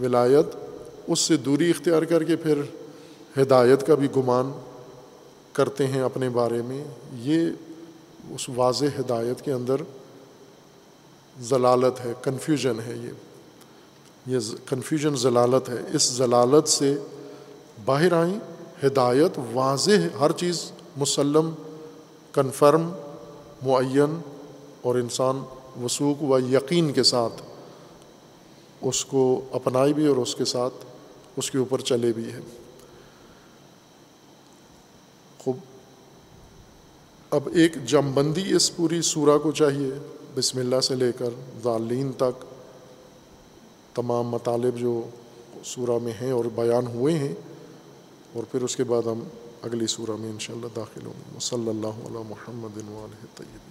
ولایت اس سے دوری اختیار کر کے پھر ہدایت کا بھی گمان کرتے ہیں اپنے بارے میں، یہ اس واضح ہدایت کے اندر ضلالت ہے کنفیوژن ہے یہ۔ یہ کنفیوژن ضلالت ہے۔ اس ضلالت سے باہر آئیں، ہدایت واضح، ہر چیز مسلم کنفرم معین اور انسان وسوق و یقین کے ساتھ اس کو اپنائی بھی اور اس کے ساتھ اس کے اوپر چلے بھی ہے خوب۔ اب ایک جم بندی اس پوری سورہ کو چاہیے، بسم اللہ سے لے کر ظالین تک۔ تمام مطالب جو سورہ میں ہیں اور بیان ہوئے ہیں۔ اور پھر اس کے بعد ہم اگلی سورہ میں انشاءاللہ داخل ہوں۔ گے صلی اللہ علیہ محمد طیب